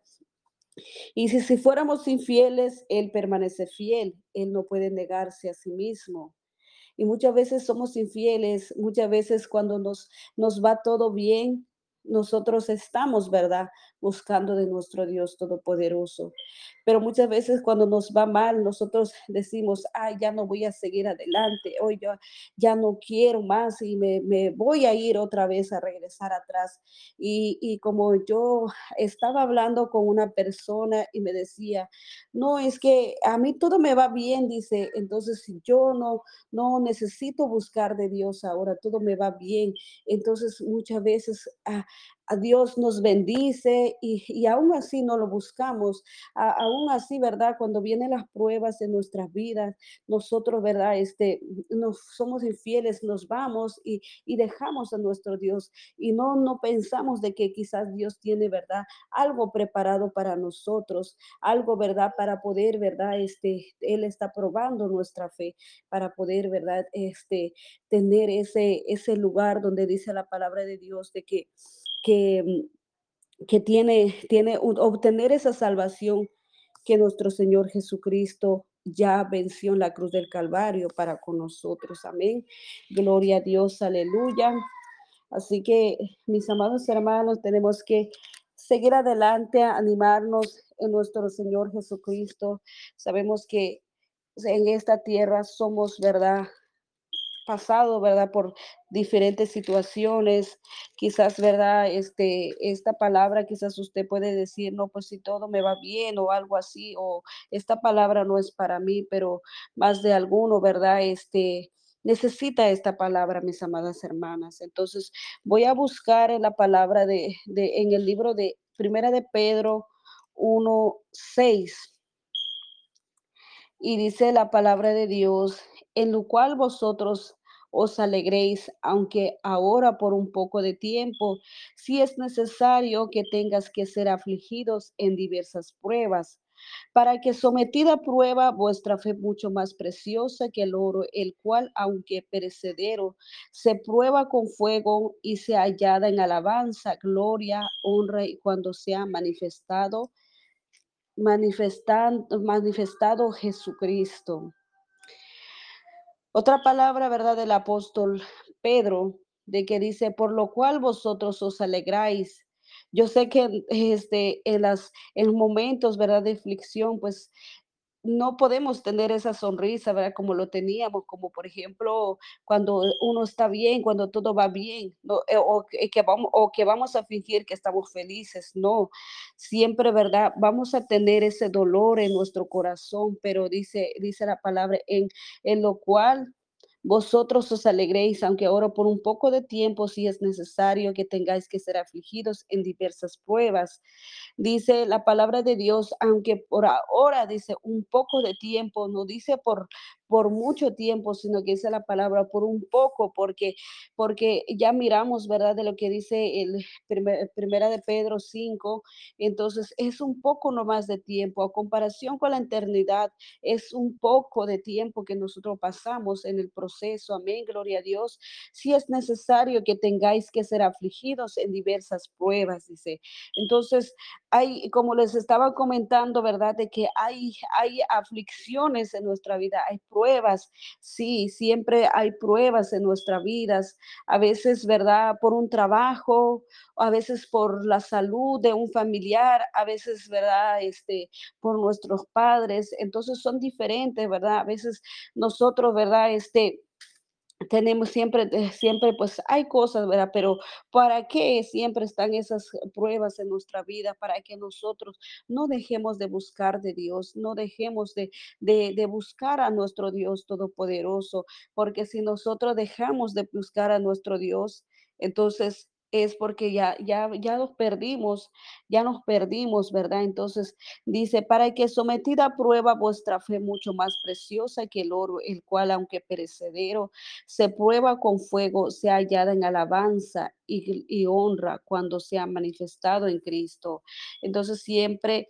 Y si, si fuéramos infieles, Él permanece fiel. Él no puede negarse a sí mismo. Y muchas veces somos infieles, muchas veces cuando nos, nos va todo bien, nosotros estamos, ¿verdad? Buscando de nuestro Dios Todopoderoso. Pero muchas veces cuando nos va mal, nosotros decimos, ay, ya no voy a seguir adelante, hoy yo ya no quiero más y me, voy a ir otra vez a regresar atrás. Y, y como yo estaba hablando con una persona y me decía, no, es que a mí todo me va bien, dice, entonces yo no, no necesito buscar de Dios ahora, todo me va bien. Entonces muchas veces... Ah, a Dios nos bendice y, y, aún así no lo buscamos. A, aún así, ¿verdad? Cuando vienen las pruebas en nuestras vidas, nosotros, ¿verdad? Este, nos somos infieles, nos vamos y, y dejamos a nuestro Dios y no, no pensamos de que quizás Dios tiene, ¿verdad? Algo preparado para nosotros, algo, ¿verdad? Para poder, ¿verdad? Este, Él está probando nuestra fe para poder, ¿verdad? Este, tener ese, ese lugar donde dice la palabra de Dios de que que, mm, que tiene, tiene obtener esa salvación que nuestro Señor Jesucristo ya venció en la cruz del Calvario para con nosotros. Amén. Gloria a Dios, aleluya. Así que, mis amados hermanos, tenemos que seguir adelante, animarnos en nuestro Señor Jesucristo. Sabemos que en esta tierra somos, ¿verdad? Pasado, ¿verdad? Por diferentes situaciones, quizás, ¿verdad? Este, esta palabra, quizás usted puede decir, no, pues si todo me va bien o algo así, o esta palabra no es para mí, pero más de alguno, ¿verdad? Este, necesita esta palabra, mis amadas hermanas. Entonces, voy a buscar en la palabra de, de en el libro de Primera de Pedro 1, 6. Y dice la palabra de Dios, en lo cual vosotros os alegréis, aunque ahora por un poco de tiempo, si es necesario que tengas que ser afligidos en diversas pruebas, para que sometida a prueba vuestra fe mucho más preciosa que el oro, el cual, aunque perecedero, se prueba con fuego y se hallada en alabanza, gloria, honra y cuando sea manifestado, manifestado, manifestado Jesucristo. Otra palabra, ¿verdad? Del apóstol Pedro, de que dice, por lo cual vosotros os alegráis. Yo sé que este, en, las, en momentos, ¿verdad? De aflicción, pues no podemos tener esa sonrisa, ¿verdad? Como lo teníamos, como por ejemplo, cuando uno está bien, cuando todo va bien, no, eh, o, que vamos, o que vamos a fingir que estamos felices, no, siempre, ¿verdad? Vamos a tener ese dolor en nuestro corazón, pero dice, dice la palabra, en, en lo cual vosotros os alegréis, aunque ahora por un poco de tiempo, si es necesario que tengáis que ser afligidos en diversas pruebas. Dice la palabra de Dios, aunque por ahora dice un poco de tiempo, no dice por por mucho tiempo, sino que dice la palabra por un poco, porque, porque ya miramos, ¿verdad? De lo que dice el primera de Pedro 5, entonces es un poco nomás de tiempo, a comparación con la eternidad, es un poco de tiempo que nosotros pasamos en el proceso, amén, gloria a Dios. Si es necesario que tengáis que ser afligidos en diversas pruebas, dice. Entonces, hay, como les estaba comentando, ¿verdad? De que hay, hay aflicciones en nuestra vida, hay pruebas. Sí, siempre hay pruebas en nuestras vidas. A veces, ¿verdad? Por un trabajo, a veces por la salud de un familiar, a veces, ¿verdad? Este, por nuestros padres. Entonces son diferentes, ¿verdad? A veces nosotros, ¿verdad? Este, tenemos siempre, eh, siempre pues hay cosas, ¿verdad? Pero ¿para qué siempre están esas pruebas en nuestra vida? Para que nosotros no dejemos de buscar de Dios, no dejemos de, de, de buscar a nuestro Dios Todopoderoso, porque si nosotros dejamos de buscar a nuestro Dios, entonces es porque ya, ya, ya nos perdimos, ya nos perdimos, ¿verdad? Entonces dice, para que sometida a prueba vuestra fe mucho más preciosa que el oro, el cual, aunque perecedero, se prueba con fuego, sea hallada en alabanza y, y honra cuando sea manifestado en Cristo. Entonces siempre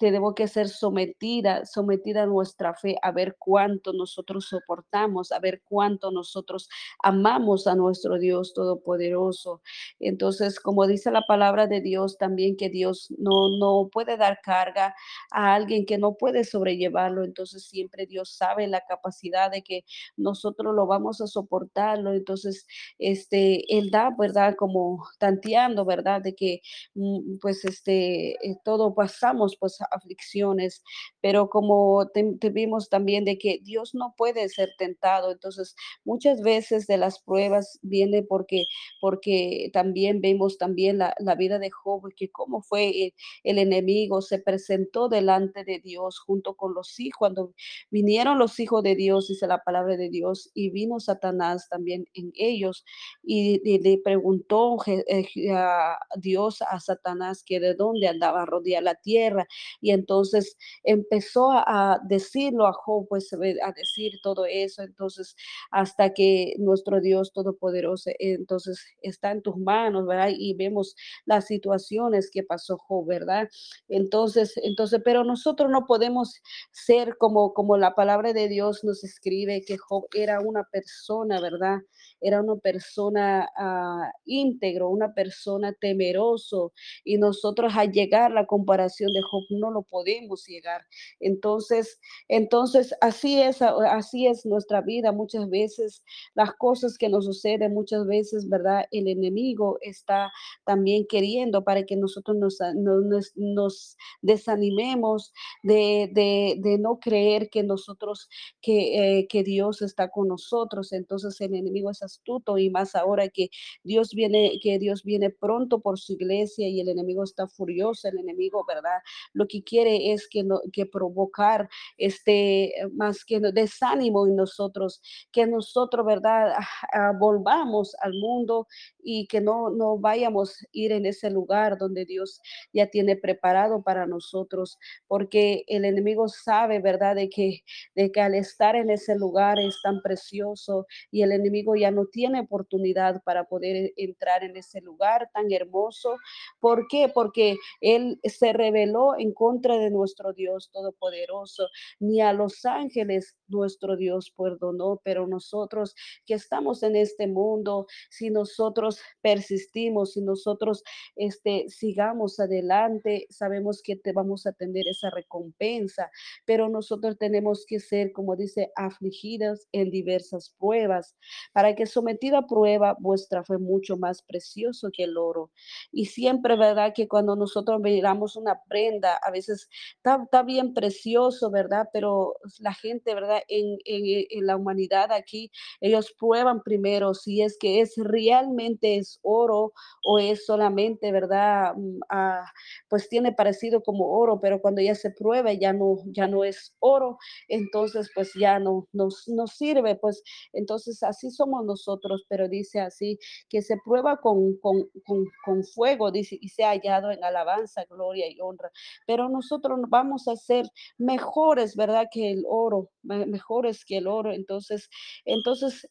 tenemos que ser sometida, sometida a nuestra fe, a ver cuánto nosotros soportamos, a ver cuánto nosotros amamos a nuestro Dios Todopoderoso. Entonces, como dice la palabra de Dios también, que Dios no, no puede dar carga a alguien que no puede sobrellevarlo. Entonces, siempre Dios sabe la capacidad de que nosotros lo vamos a soportarlo. Entonces, este, Él da, ¿verdad? Como tanteando, ¿verdad? De que, mm, pues, este, eh, todo pasamos, pues, aflicciones, pero como te, vimos también de que Dios no puede ser tentado, entonces muchas veces de las pruebas viene porque, porque también vemos también la, la vida de Job, que cómo fue el, el, enemigo, se presentó delante de Dios junto con los hijos, cuando vinieron los hijos de Dios, dice la palabra de Dios, y vino Satanás también en ellos, y, y le preguntó eh, a Dios a Satanás que de dónde andaba rodear la tierra, y entonces empezó a, decirlo a Job, pues a decir todo eso. Entonces, hasta que nuestro Dios Todopoderoso, entonces está en tus manos, ¿verdad? Y vemos las situaciones que pasó Job, ¿verdad? Entonces, entonces, pero nosotros no podemos ser como, como la palabra de Dios nos escribe que Job era una persona, ¿verdad? Era una persona uh, íntegro, una persona temeroso. Y nosotros al llegar a la comparación de Job, no no lo podemos llegar. Entonces, entonces así es, así es nuestra vida. Muchas veces las cosas que nos suceden, muchas veces, ¿verdad? El enemigo está también queriendo para que nosotros nos, desanimemos de, no creer que nosotros, que, eh, que Dios está con nosotros. Entonces el enemigo es astuto y más ahora que Dios viene, que Dios viene pronto por su iglesia y el enemigo está furioso, el enemigo, ¿verdad? Lo que quiere es que, no, que provocar este, más que desánimo en nosotros, que nosotros, ¿verdad? *sighs* Ah, volvamos al mundo y que no, no vayamos a ir en ese lugar donde Dios ya tiene preparado para nosotros, porque el enemigo sabe, ¿verdad? De que, de que al estar en ese lugar es tan precioso y el enemigo ya no tiene oportunidad para poder entrar en ese lugar tan hermoso. ¿Por qué? Porque Él se reveló en contra de nuestro Dios Todopoderoso, ni a los ángeles nuestro Dios perdonó, pero nosotros que estamos en este mundo, si nosotros persistimos, si nosotros este, sigamos adelante, sabemos que te vamos a tener esa recompensa, pero nosotros tenemos que ser, como dice, afligidos en diversas pruebas, para que sometida a prueba vuestra fue mucho más precioso que el oro. Y siempre, ¿verdad? Que cuando nosotros miramos una prenda, a veces está, está bien precioso, ¿verdad? Pero la gente, ¿verdad? En, en, en la humanidad aquí, ellos prueban primero si es que es realmente es oro o es solamente, ¿verdad? Mm, ah, pues tiene parecido como oro, pero cuando ya se prueba ya no, ya no es oro, entonces pues ya no nos, nos sirve, pues entonces así somos nosotros, pero dice así, que se prueba con, con, con, con fuego, dice, y se ha hallado en alabanza, gloria y honra, pero nosotros vamos a ser mejores, ¿verdad? Que el oro, mejores que el oro, entonces, entonces,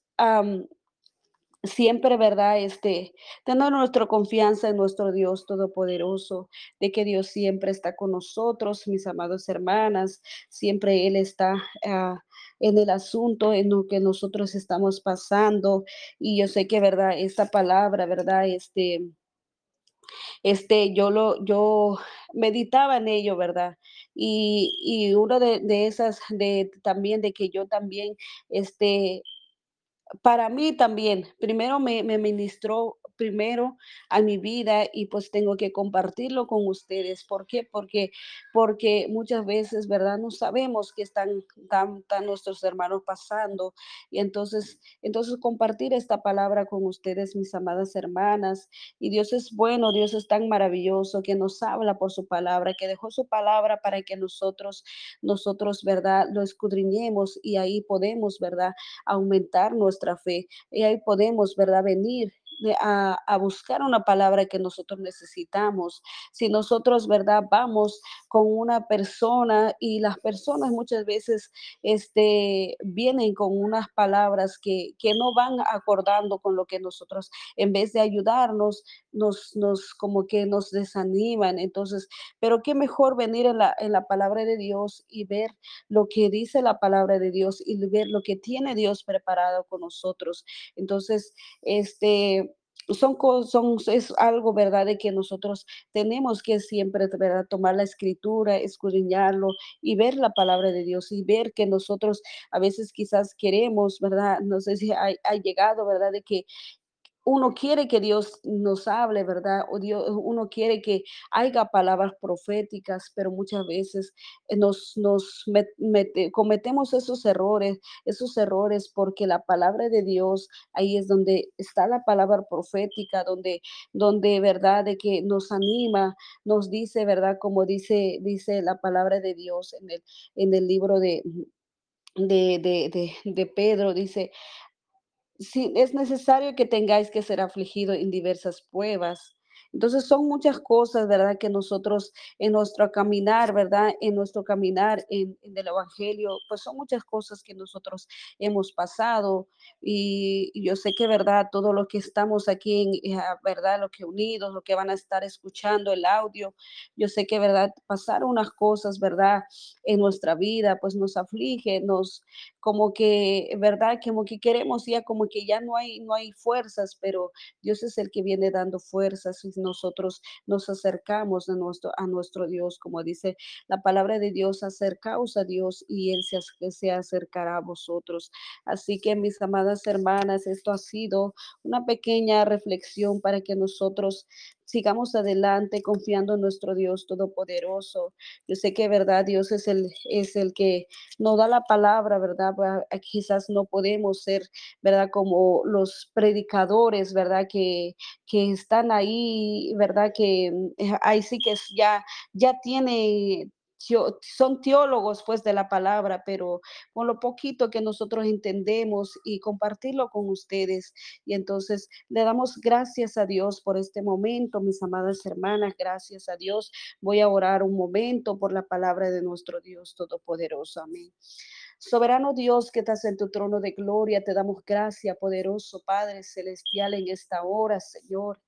siempre, ¿verdad? Este, tener nuestra confianza en nuestro Dios Todopoderoso, de que Dios siempre está con nosotros, mis amados hermanas, siempre Él está uh, en el asunto en lo que nosotros estamos pasando. Y yo sé que, ¿verdad? Esta palabra, ¿verdad? Este, este, yo lo, yo meditaba en ello, ¿verdad? Y, y una de, de esas, de también, de que yo también, este, para mí también, primero me, me ministró primero a mi vida y pues tengo que compartirlo con ustedes. ¿Por qué? Porque, porque muchas veces, ¿verdad? No sabemos qué están, están, están nuestros hermanos pasando. Y entonces, entonces compartir esta palabra con ustedes, mis amadas hermanas. Y Dios es bueno, Dios es tan maravilloso que nos habla por su palabra, que dejó su palabra para que nosotros, nosotros, ¿verdad? Lo escudriñemos y ahí podemos, ¿verdad? Aumentar nuestra fe. Y ahí podemos, ¿verdad? Venir a, buscar una palabra que nosotros necesitamos. Si nosotros, ¿verdad? Vamos con una persona y las personas muchas veces este, vienen con unas palabras que, que no van acordando con lo que nosotros, en vez de ayudarnos, nos, nos como que nos desaniman. Entonces, pero qué mejor venir en la, en la palabra de Dios y ver lo que dice la palabra de Dios y ver lo que tiene Dios preparado con nosotros. Entonces, este, son, son, es algo, ¿verdad?, de que nosotros tenemos que siempre, ¿verdad?, tomar la escritura, escudriñarlo y ver la palabra de Dios y ver que nosotros a veces quizás queremos, ¿verdad?, no sé si ha, ha llegado, ¿verdad?, de que uno quiere que Dios nos hable, ¿verdad? O Dios, uno quiere que haya palabras proféticas, pero muchas veces eh, nos, nos mete, cometemos esos errores, esos errores porque la palabra de Dios, ahí es donde está la palabra profética, donde, donde, ¿verdad? De que nos anima, nos dice, ¿verdad? Como dice, dice la palabra de Dios en el, en el libro de, de, de, de Pedro, dice, Sí, es necesario que tengáis que ser afligido en diversas pruebas. Entonces son muchas cosas, ¿verdad? Que nosotros en nuestro caminar, ¿verdad? En nuestro caminar en, el Evangelio, pues son muchas cosas que nosotros hemos pasado y, yo sé que, ¿verdad? Todo lo que estamos aquí, en, eh, ¿verdad? Lo que unidos, lo que van a estar escuchando el audio, yo sé que, ¿verdad? Pasar unas cosas, ¿verdad? En nuestra vida, pues nos aflige, nos, como que, ¿verdad? Como que queremos ya, como que ya no hay, no hay fuerzas, pero Dios es el que viene dando fuerzas y nosotros nos acercamos a nuestro, a nuestro Dios, como dice la palabra de Dios, acercaos a Dios y Él se, se acercará a vosotros. Así que mis amadas hermanas, esto ha sido una pequeña reflexión para que nosotros sigamos adelante confiando en nuestro Dios Todopoderoso. Yo sé que, verdad, Dios es el, es el que nos da la palabra, ¿verdad? Quizás no podemos ser, ¿verdad? Como los predicadores, ¿verdad? Que, que están ahí, ¿verdad? Que mm, ahí sí que ya, ya tiene son teólogos pues de la palabra, pero con lo poquito que nosotros entendemos y compartirlo con ustedes. Y entonces le damos gracias a Dios por este momento, mis amadas hermanas, gracias a Dios. Voy a orar un momento por la palabra de nuestro Dios Todopoderoso. Amén. Soberano Dios que estás en tu trono de gloria, te damos gracias, poderoso Padre Celestial, en esta hora, Señor.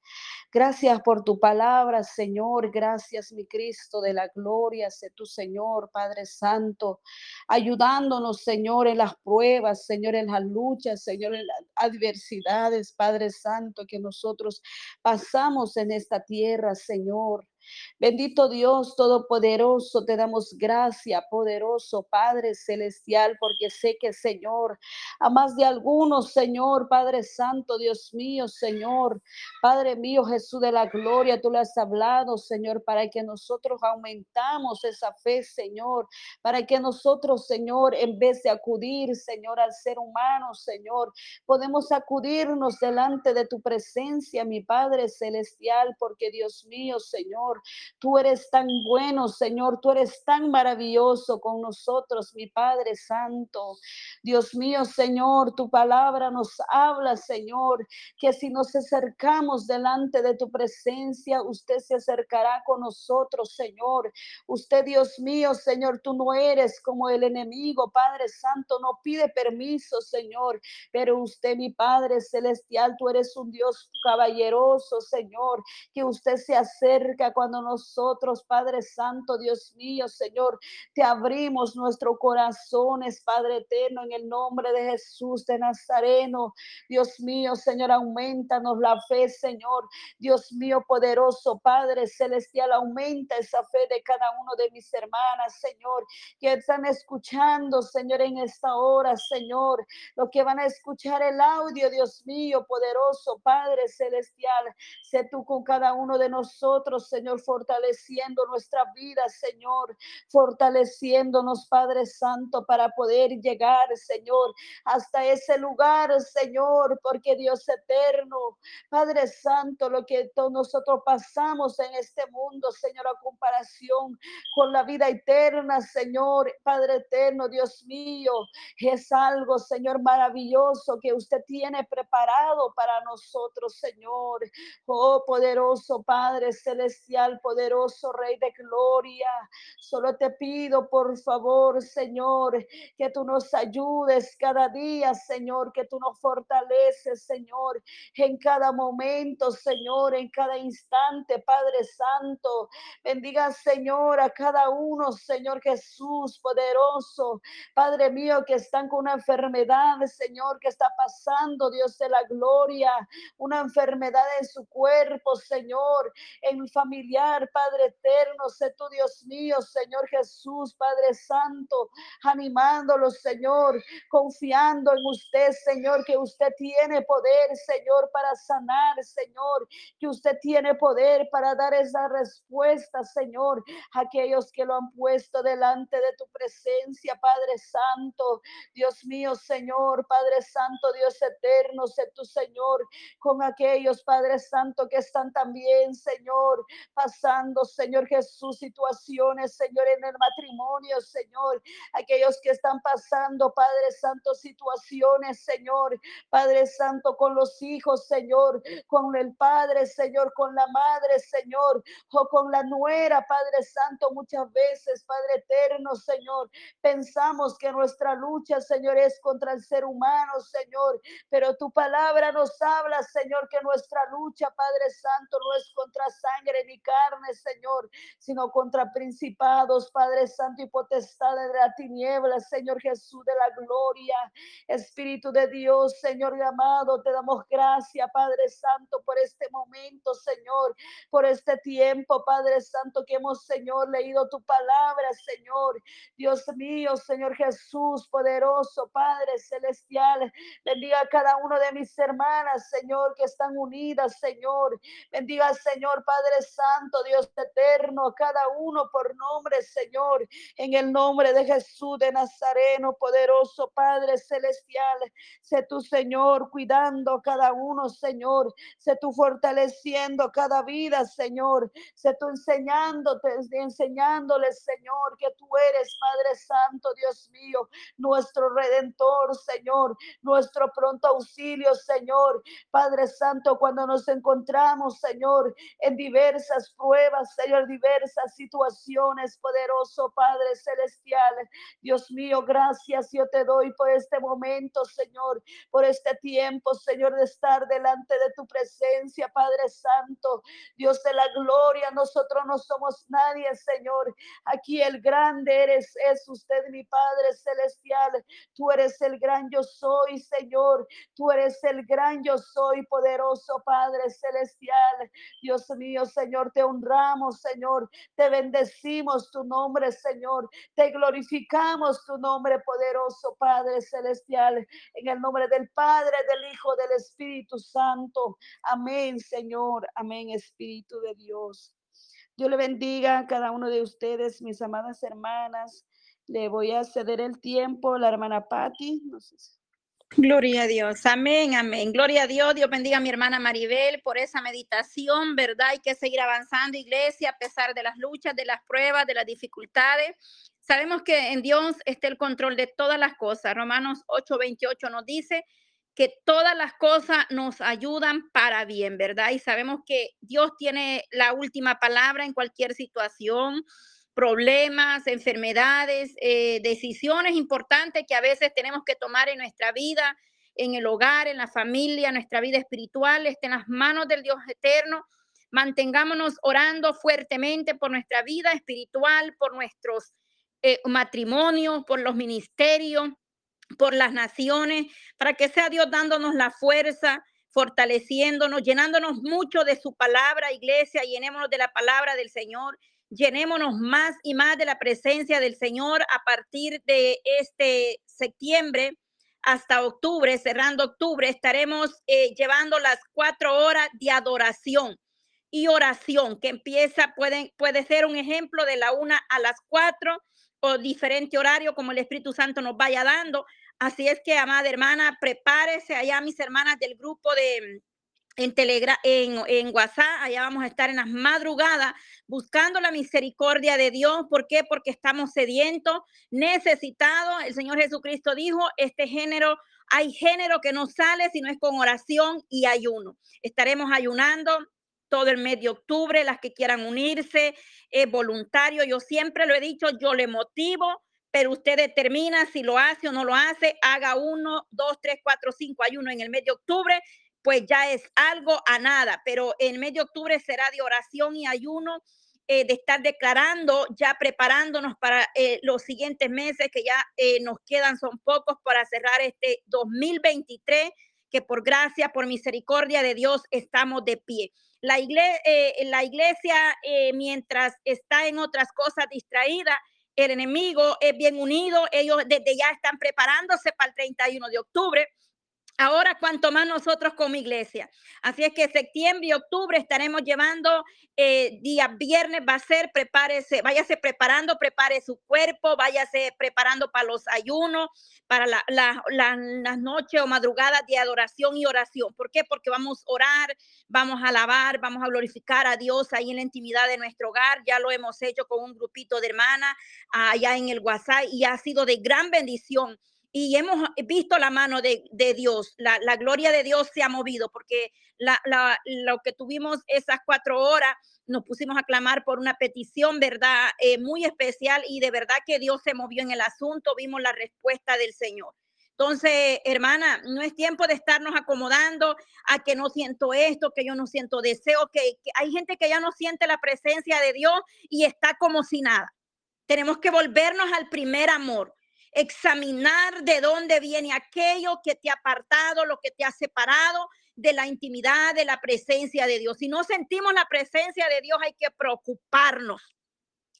Gracias por tu palabra, Señor. Gracias, mi Cristo de la gloria. Sé tu Señor, Padre Santo, ayudándonos, Señor, en las pruebas, Señor, en las luchas, Señor, en las adversidades, Padre Santo, que nosotros pasamos en esta tierra, Señor. Bendito Dios Todopoderoso, te damos gracia, poderoso Padre Celestial, porque sé que Señor, a más de algunos, Señor, Padre Santo, Dios mío, Señor, Padre mío, Jesús de la gloria, tú le has hablado, Señor, para que nosotros aumentamos esa fe, Señor, para que nosotros, Señor, en vez de acudir, Señor, al ser humano, Señor, podemos acudirnos delante de tu presencia, mi Padre Celestial, porque Dios mío, Señor, Tú eres tan bueno, Señor. Tú eres tan maravilloso con nosotros, mi Padre Santo. Dios mío, Señor, tu palabra nos habla, Señor, que si nos acercamos delante de tu presencia, usted se acercará con nosotros, Señor. Usted, Dios mío, Señor, tú no eres como el enemigo, Padre Santo, no pide permiso, Señor, pero usted, mi Padre Celestial, tú eres un Dios caballeroso, Señor, que usted se acerca cuando nosotros, Padre Santo, Dios mío, Señor, te abrimos nuestros corazones, Padre eterno, en el nombre de Jesús de Nazareno. Dios mío, Señor, aumentanos la fe, Señor. Dios mío, poderoso Padre celestial, aumenta esa fe de cada uno de mis hermanas, Señor, que están escuchando, Señor, en esta hora, Señor, lo que van a escuchar el audio, Dios mío, poderoso Padre celestial. Sé tú con cada uno de nosotros, Señor, fortaleciendo nuestra vida, Señor, fortaleciéndonos, Padre Santo, para poder llegar, Señor, hasta ese lugar, Señor, porque Dios eterno, Padre Santo, lo que todos nosotros pasamos en este mundo, Señor, a comparación con la vida eterna, Señor, Padre eterno, Dios mío, es algo, Señor, maravilloso que usted tiene preparado para nosotros, Señor. Oh, poderoso Padre celestial, poderoso Rey de Gloria. Solo te pido, por favor, Señor, que tú nos ayudes cada día, Señor, que tú nos fortaleces, Señor, en cada momento, Señor, en cada instante, Padre Santo. Bendiga, Señor, a cada uno, Señor Jesús, poderoso. Padre mío, que están con una enfermedad, Señor, que está pasando, Dios de la gloria, una enfermedad en su cuerpo, Señor, en Padre eterno, sé tu Dios mío, Señor Jesús, Padre Santo, animándolos, Señor, confiando en usted, Señor, que usted tiene poder, Señor, para sanar, Señor, que usted tiene poder para dar esa respuesta, Señor, a aquellos que lo han puesto delante de tu presencia, Padre Santo, Dios mío, Señor, Padre Santo, Dios eterno, sé tu Señor, con aquellos, Padre Santo, que están también, Señor, pasando Señor Jesús, situaciones, Señor, en el matrimonio, Señor, aquellos que están pasando, Padre Santo, situaciones, Señor, Padre Santo, con los hijos, Señor, con el Padre, Señor, con la madre, Señor, o con la nuera, Padre Santo, muchas veces, Padre eterno, Señor, pensamos que nuestra lucha, Señor, es contra el ser humano, Señor, pero tu palabra nos habla, Señor, que nuestra lucha, Padre Santo, no es contra sangre ni carne carne, Señor, sino contra principados, Padre Santo y potestades de la tiniebla, Señor Jesús de la gloria. Espíritu de Dios, Señor amado, te damos gracias, Padre Santo, por este momento, Señor, por este tiempo, Padre Santo, que hemos, Señor, leído tu palabra, Señor. Dios mío, Señor Jesús, poderoso, Padre celestial, bendiga a cada uno de mis hermanas, Señor, que están unidas, Señor. Bendiga, Señor, Padre Santo, Dios eterno, cada uno por nombre, Señor, en el nombre de Jesús de Nazareno, poderoso Padre celestial. Sé tu Señor cuidando cada uno, Señor. Sé tú fortaleciendo cada vida, Señor. Sé tú enseñándote, enseñándoles, Señor, que tú eres Padre Santo, Dios mío, nuestro redentor, Señor, nuestro pronto auxilio, Señor. Padre Santo, cuando nos encontramos, Señor, en diversas pruebas, Señor, diversas situaciones, poderoso Padre Celestial. Dios mío, gracias yo te doy por este momento, Señor, por este tiempo, Señor, de estar delante de tu presencia, Padre Santo. Dios de la gloria, nosotros no somos nadie, Señor. Aquí el grande eres, es usted, mi Padre Celestial. Tú eres el gran yo soy, Señor. Tú eres el gran yo soy, poderoso Padre Celestial. Dios mío, Señor, te honramos, Señor. Te bendecimos tu nombre, Señor. Te glorificamos tu nombre, poderoso Padre Celestial. En el nombre del Padre, del Hijo, del Espíritu Santo. Amén, Señor. Amén, Espíritu de Dios. Dios le bendiga a cada uno de ustedes, mis amadas hermanas. Le voy a ceder el tiempo a la hermana Patti. No sé Gloria a Dios, amén, amén. Gloria a Dios, Dios bendiga a mi hermana Maribel por esa meditación, ¿verdad? Hay que seguir avanzando, iglesia, a pesar de las luchas, de las pruebas, de las dificultades. Sabemos que en Dios está el control de todas las cosas. Romanos 8:28 nos dice que todas las cosas nos ayudan para bien, ¿verdad? Y sabemos que Dios tiene la última palabra en cualquier situación problemas, enfermedades, eh, decisiones importantes que a veces tenemos que tomar en nuestra vida, en el hogar, en la familia, nuestra vida espiritual, esté en las manos del Dios eterno. Mantengámonos orando fuertemente por nuestra vida espiritual, por nuestros eh, matrimonios, por los ministerios, por las naciones, para que sea Dios dándonos la fuerza, fortaleciéndonos, llenándonos mucho de su palabra, iglesia, llenémonos de la palabra del Señor llenémonos más y más de la presencia del Señor a partir de este septiembre hasta octubre, cerrando octubre, estaremos eh, llevando las cuatro horas de adoración y oración que empieza, puede, puede ser un ejemplo de la una a las cuatro o diferente horario como el Espíritu Santo nos vaya dando. Así es que, amada hermana, prepárese allá, mis hermanas del grupo de, en Telegram, en, en, WhatsApp, allá vamos a estar en las madrugadas buscando la misericordia de Dios. ¿Por qué? Porque estamos sedientos, necesitados. El Señor Jesucristo dijo, este género, hay género que no sale si no es con oración y ayuno. Estaremos ayunando todo el mes de octubre, las que quieran unirse, es voluntario. Yo siempre lo he dicho, yo le motivo, pero usted determina si lo hace o no lo hace. Haga uno, dos, tres, cuatro, cinco ayuno en el mes de octubre pues ya es algo a nada, pero en mes de octubre será de oración y ayuno, eh, de estar declarando, ya preparándonos para eh, los siguientes meses que ya eh, nos quedan, son pocos para cerrar este 2023, que por gracia, por misericordia de Dios estamos de pie. La, la iglesia, mientras está en otras cosas distraída, el enemigo es bien unido, ellos desde ya están preparándose para el 31 de octubre Ahora, cuanto más nosotros como iglesia. Así es que septiembre y octubre estaremos llevando eh, día viernes, va a ser, prepárese, váyase preparando, prepare su cuerpo, váyase preparando para los ayunos, para las noches o madrugadas de adoración y oración. ¿Por qué? Porque vamos a orar, vamos a alabar, vamos a glorificar a Dios ahí en la intimidad de nuestro hogar. Ya lo hemos hecho con un grupito de hermanas allá en el WhatsApp y ha sido de gran bendición y hemos visto la mano de, Dios, la, gloria de Dios se ha movido, porque lo que tuvimos esas cuatro horas, nos pusimos a clamar por una petición, ¿verdad? Eh, muy especial y de verdad que Dios se movió en el asunto, vimos la respuesta del Señor. Entonces, hermana, no es tiempo de estarnos acomodando a que no siento esto, que yo no siento deseo, que, hay gente que ya no siente la presencia de Dios y está como si nada. Tenemos que volvernos al primer amor, examinar de dónde viene aquello que te ha apartado, lo que te ha separado de la intimidad, de la presencia de Dios. Si no sentimos la presencia de Dios, hay que preocuparnos.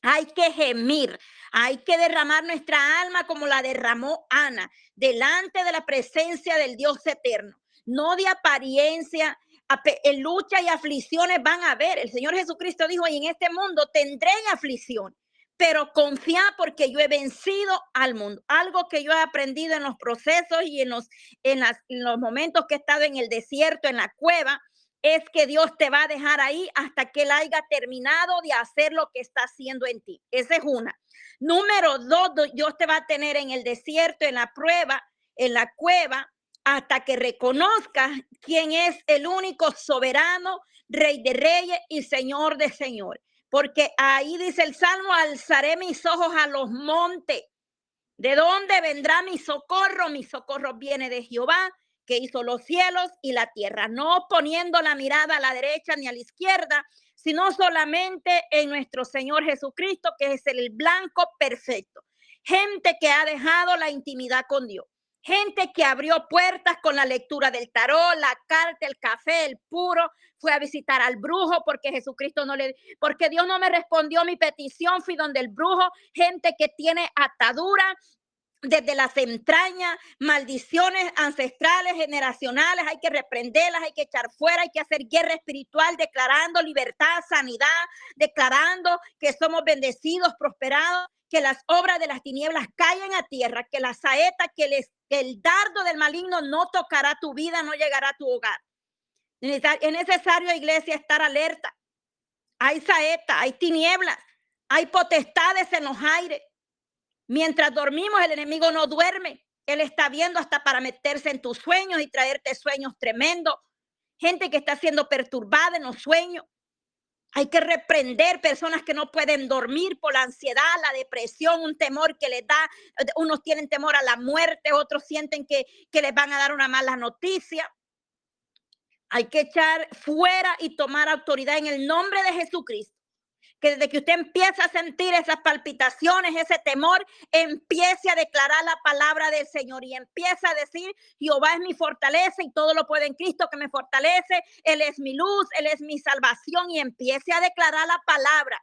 Hay que gemir, hay que derramar nuestra alma como la derramó Ana, delante de la presencia del Dios eterno, no de apariencia. En lucha y aflicciones van a haber. El Señor Jesucristo dijo, y en este mundo tendré aflicción, pero confía porque yo he vencido al mundo. Algo que yo he aprendido en los procesos y en los, en, los momentos que he estado en el desierto, en la cueva, es que Dios te va a dejar ahí hasta que Él haya terminado de hacer lo que está haciendo en ti. Esa es una. Número dos, Dios te va a tener en el desierto, en la prueba, en la cueva, hasta que reconozcas quién es el único soberano, rey de reyes y señor de señores. Porque ahí dice el Salmo, alzaré mis ojos a los montes. ¿De dónde vendrá mi socorro? Mi socorro viene de Jehová, que hizo los cielos y la tierra, no poniendo la mirada a la derecha ni a la izquierda, sino solamente en nuestro Señor Jesucristo, que es el blanco perfecto. Gente que ha dejado la intimidad con Dios. Gente que abrió puertas con la lectura del tarot, la carta, el café, el puro, fue a visitar al brujo porque Jesucristo no le, porque Dios no me respondió mi petición, fui donde el brujo, gente que tiene atadura, desde las entrañas, maldiciones ancestrales, generacionales, hay que reprenderlas, hay que echar fuera, hay que hacer guerra espiritual, declarando libertad, sanidad, declarando que somos bendecidos, prosperados, que las obras de las tinieblas caigan a tierra, que la saeta, que, les, el dardo del maligno no tocará tu vida, no llegará a tu hogar. Es necesario, iglesia, estar alerta. Hay saeta, hay tinieblas, hay potestades en los aires. Mientras dormimos, el enemigo no duerme. Él está viendo hasta para meterse en tus sueños y traerte sueños tremendos. Gente que está siendo perturbada en los sueños. Hay que reprender personas que no pueden dormir por la ansiedad, la depresión, un temor que les da. Unos tienen temor a la muerte, otros sienten que, que les van a dar una mala noticia. Hay que echar fuera y tomar autoridad en el nombre de Jesucristo que desde que usted empieza a sentir esas palpitaciones, ese temor, empiece a declarar la palabra del Señor y empieza a decir, Jehová es mi fortaleza y todo lo puede en Cristo que me fortalece, Él es mi luz, Él es mi salvación. Y empiece a declarar la palabra.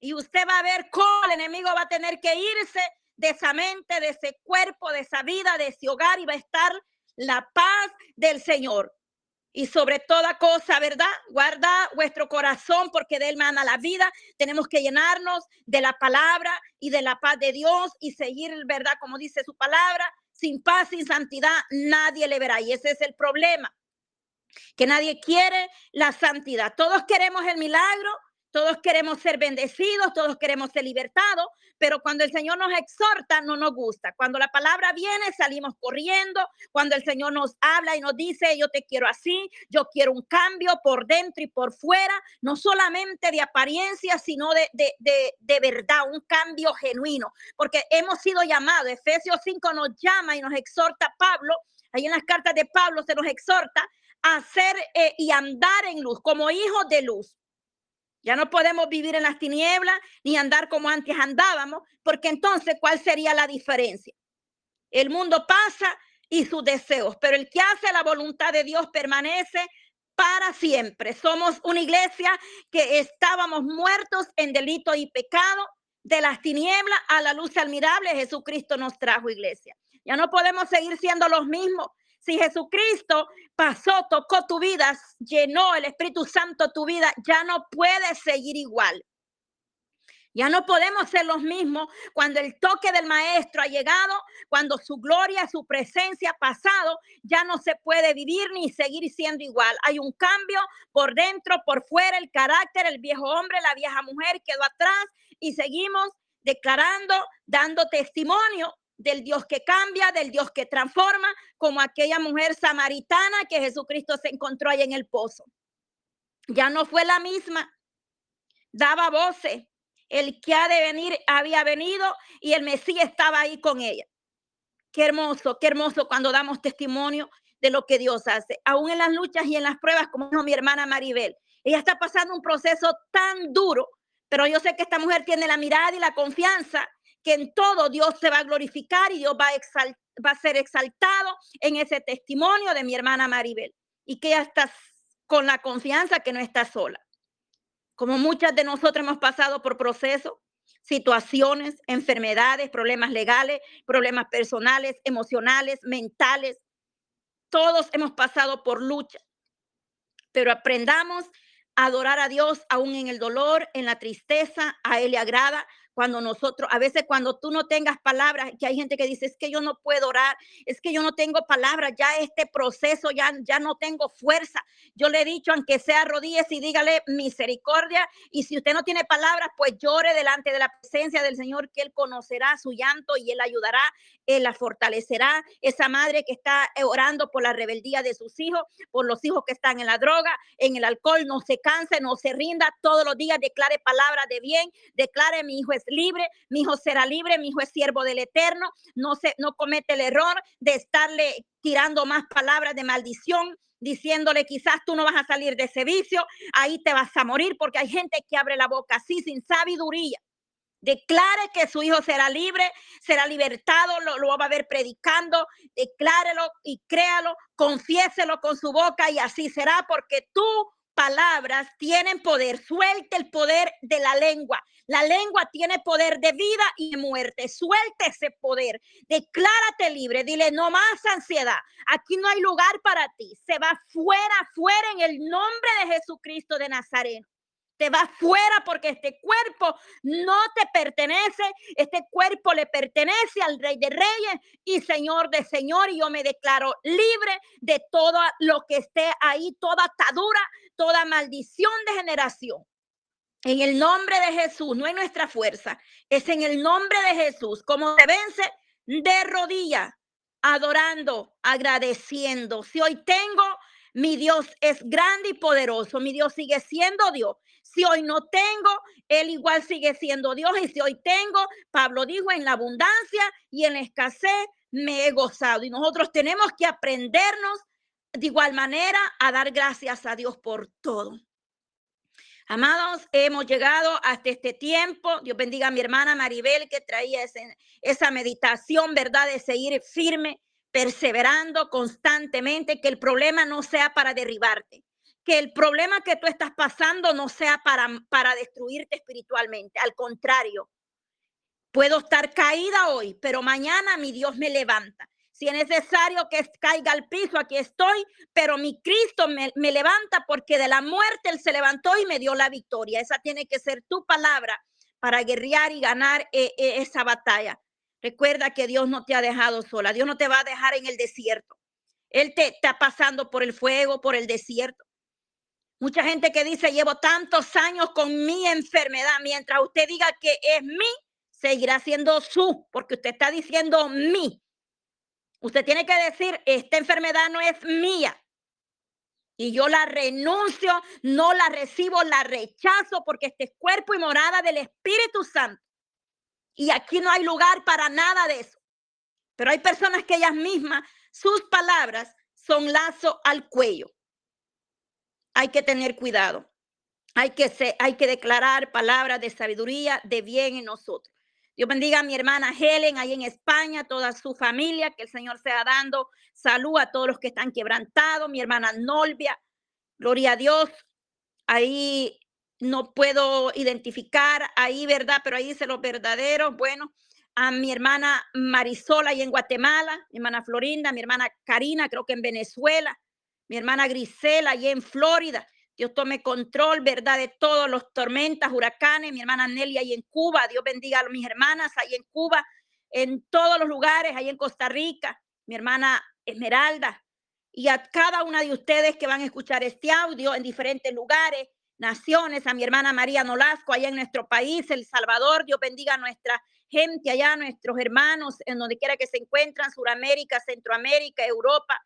Y usted va a ver cómo el enemigo va a tener que irse de esa mente, de ese cuerpo, de esa vida, de ese hogar y va a estar la paz del Señor y sobre toda cosa, ¿verdad? Guarda vuestro corazón porque de él mana la vida. Tenemos que llenarnos de la palabra y de la paz de Dios y seguir, ¿verdad? Como dice su palabra, sin paz, sin santidad, nadie le verá. Y ese es el problema, que nadie quiere la santidad. Todos queremos el milagro, todos queremos ser bendecidos, todos queremos ser libertados, pero cuando el Señor nos exhorta, no nos gusta. Cuando la palabra viene, salimos corriendo. Cuando el Señor nos habla y nos dice, yo te quiero así, yo quiero un cambio por dentro y por fuera, no solamente de apariencia, sino de, de, de, de verdad, un cambio genuino, porque hemos sido llamados, Efesios 5 nos llama y nos exhorta Pablo, ahí en las cartas de Pablo se nos exhorta a hacer eh, y andar en luz, como hijos de luz. Ya no podemos vivir en las tinieblas ni andar como antes andábamos, porque entonces, ¿cuál sería la diferencia? El mundo pasa y sus deseos, pero el que hace la voluntad de Dios permanece para siempre. Somos una iglesia que estábamos muertos en delito y pecado, de las tinieblas a la luz admirable. Jesucristo nos trajo iglesia. Ya no podemos seguir siendo los mismos. Si Jesucristo pasó, tocó tu vida, llenó el Espíritu Santo tu vida, ya no puedes seguir igual. Ya no podemos ser los mismos cuando el toque del maestro ha llegado, cuando su gloria, su presencia ha pasado, ya no se puede vivir ni seguir siendo igual. Hay un cambio por dentro, por fuera, el carácter, el viejo hombre, la vieja mujer quedó atrás y seguimos declarando, dando testimonio del Dios que cambia, del Dios que transforma, como aquella mujer samaritana que Jesucristo se encontró ahí en el pozo. Ya no fue la misma. Daba voces. El que ha de venir había venido y el Mesías estaba ahí con ella. qué hermoso, qué hermoso cuando damos testimonio de lo que Dios hace, aún en las luchas y en las pruebas, como mi hermana Maribel. Ella está pasando un proceso tan duro, pero yo sé que esta mujer tiene la mirada y la confianza que en todo Dios se va a glorificar y Dios va a, va a ser exaltado en ese testimonio de mi hermana Maribel y que ella está con la confianza que no está sola. Como muchas de nosotros hemos pasado por procesos, situaciones, enfermedades, problemas legales, problemas personales, emocionales, mentales. Todos hemos pasado por lucha, pero aprendamos a adorar a Dios aún en el dolor, en la tristeza, a Él le agrada, cuando nosotros, a veces cuando tú no tengas palabras, que hay gente que dice, es que yo no puedo orar, es que yo no tengo palabras, ya este proceso, ya, ya no tengo fuerza. Yo le he dicho, aunque sea rodillas y dígale misericordia, y si usted no tiene palabras, pues llore delante de la presencia del Señor, que Él conocerá su llanto y Él ayudará, Él la fortalecerá. Esa madre que está orando por la rebeldía de sus hijos, por los hijos que están en la droga, en el alcohol, no se canse, no se rinda, todos los días declare palabras de bien, declare mi hijo es libre, mi hijo será libre, mi hijo es siervo del Eterno, no, se, no comete el error de estarle tirando más palabras de maldición, diciéndole quizás tú no vas a salir de ese vicio, ahí te vas a morir, porque hay gente que abre la boca así sin sabiduría. Declare que su hijo será libre, será libertado, lo, va a ver predicando, declárelo y créalo, confiéselo con su boca y así será porque tú palabras tienen poder. Suelte el poder de la lengua. La lengua tiene poder de vida y de muerte. Suelte ese poder. Declárate libre. Dile, no más ansiedad. Aquí no hay lugar para ti. Se va fuera, fuera en el nombre de Jesucristo de Nazaret te va fuera porque este cuerpo no te pertenece, este cuerpo le pertenece al Rey de Reyes y Señor de Señor y yo me declaro libre de todo lo que esté ahí, toda atadura, toda maldición de generación. En el nombre de Jesús, no es nuestra fuerza, es en el nombre de Jesús, como se vence de rodillas, adorando, agradeciendo. Si hoy tengo, mi Dios es grande y poderoso, mi Dios sigue siendo Dios. Si hoy no tengo, Él igual sigue siendo Dios. Y si hoy tengo, Pablo dijo, en la abundancia y en la escasez me he gozado. Y nosotros tenemos que aprendernos de igual manera a dar gracias a Dios por todo. Amados, hemos llegado hasta este tiempo. Dios bendiga a mi hermana Maribel que traía esa meditación, ¿verdad? De seguir firme, perseverando constantemente, que el problema no sea para derribarte, que el problema que tú estás pasando no sea para, para destruirte espiritualmente. Al contrario, puedo estar caída hoy, pero mañana mi Dios me levanta. Si es necesario que caiga al piso, aquí estoy, pero mi Cristo me, me, levanta porque de la muerte Él se levantó y me dio la victoria. Esa tiene que ser tu palabra para guerrear y ganar eh, eh, esa batalla. Recuerda que Dios no te ha dejado sola. Dios no te va a dejar en el desierto. Él te está pasando por el fuego, por el desierto. Mucha gente que dice, llevo tantos años con mi enfermedad, mientras usted diga que es mi, seguirá siendo su, porque usted está diciendo mi. Usted tiene que decir, esta enfermedad no es mía. Y yo la renuncio, no la recibo, la rechazo, porque este es cuerpo y morada del Espíritu Santo. Y aquí no hay lugar para nada de eso. Pero hay personas que ellas mismas, sus palabras son lazo al cuello hay que tener cuidado. Hay que, hay que declarar palabras de sabiduría, de bien en nosotros. Dios bendiga a mi hermana Helen ahí en España, toda su familia, que el Señor sea dando salud a todos los que están quebrantados, mi hermana Nolvia, gloria a Dios. Ahí no puedo identificar ahí, ¿verdad? Pero ahí dice los verdaderos. Bueno, a mi hermana Marisol ahí en Guatemala, mi hermana Florinda, mi hermana Karina, creo que en Venezuela, mi hermana Grisela allí en Florida. Dios tome control, ¿verdad? De todos los tormentas, huracanes. Mi hermana Nelly ahí en Cuba. Dios bendiga a mis hermanas ahí en Cuba, en todos los lugares, ahí en Costa Rica. Mi hermana Esmeralda. Y a cada una de ustedes que van a escuchar este audio en diferentes lugares, naciones, a mi hermana María Nolasco allá en nuestro país, El Salvador. Dios bendiga a nuestra gente allá, nuestros hermanos, en donde quiera que se encuentran, Suramérica, Centroamérica, Europa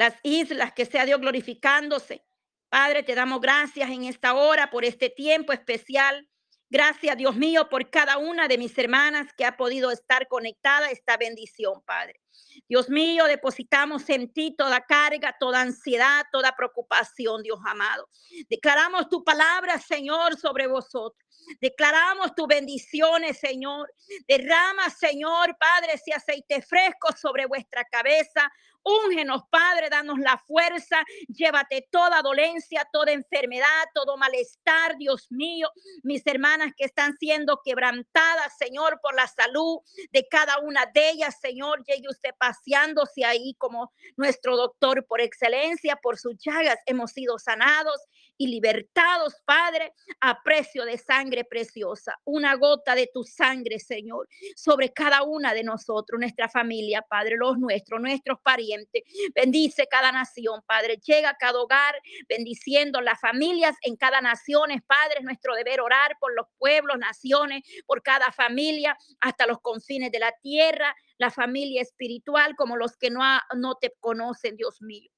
las islas, que sea Dios glorificándose. Padre, te damos gracias en esta hora por este tiempo especial Gracias, Dios mío, por cada una de mis hermanas que ha podido estar conectada a esta bendición, Padre. Dios mío, depositamos en ti toda carga, toda ansiedad, toda preocupación, Dios amado. Declaramos tu palabra, Señor, sobre vosotros. Declaramos tus bendiciones, Señor. Derrama, Señor, Padre, ese aceite fresco sobre vuestra cabeza, Úngenos, Padre, danos la fuerza. Llévate toda dolencia, toda enfermedad, todo malestar, Dios mío. Mis hermanas que están siendo quebrantadas, Señor, por la salud de cada una de ellas, Señor. Usted paseándose ahí como nuestro doctor por excelencia, por sus llagas. Hemos sido sanados y libertados, Padre, a precio de sangre preciosa. Una gota de tu sangre, Señor, sobre cada una de nosotros, nuestra familia, Padre, los nuestros, nuestros parientes. Bendice cada nación, Padre. Llega a cada hogar, bendiciendo las familias en cada nación. Padre, es nuestro deber orar por los pueblos, naciones, por cada familia, hasta los confines de la tierra, la familia espiritual, como los que no, no te conocen, Dios mío.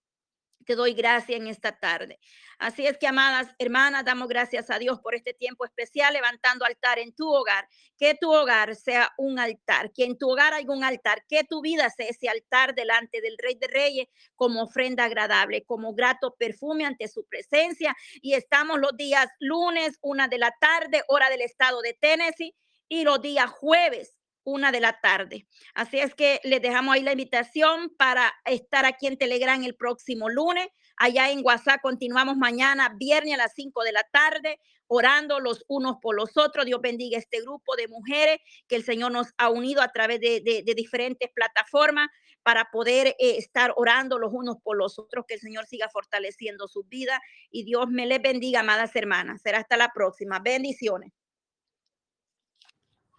Te doy gracias en esta tarde. Así es que, amadas hermanas, damos gracias a Dios por este tiempo especial, levantando altar en tu hogar. Que tu hogar sea un altar, que en tu hogar haya un altar, que tu vida sea ese altar delante del Rey de Reyes como ofrenda agradable, como grato perfume ante su presencia. Y estamos los días lunes, una de la tarde, hora del estado de Tennessee, y los días jueves, una de la tarde. Así es que les dejamos ahí la invitación para estar aquí en Telegram el próximo lunes. Allá en WhatsApp continuamos mañana, viernes a las 5 de la tarde, orando los unos por los otros. Dios bendiga este grupo de mujeres que el Señor nos ha unido a través de, diferentes plataformas para poder eh, estar orando los unos por los otros, que el Señor siga fortaleciendo su vida y Dios me les bendiga, amadas hermanas. Será hasta la próxima. Bendiciones.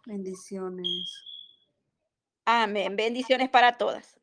Bendiciones. Amén. Bendiciones para todas.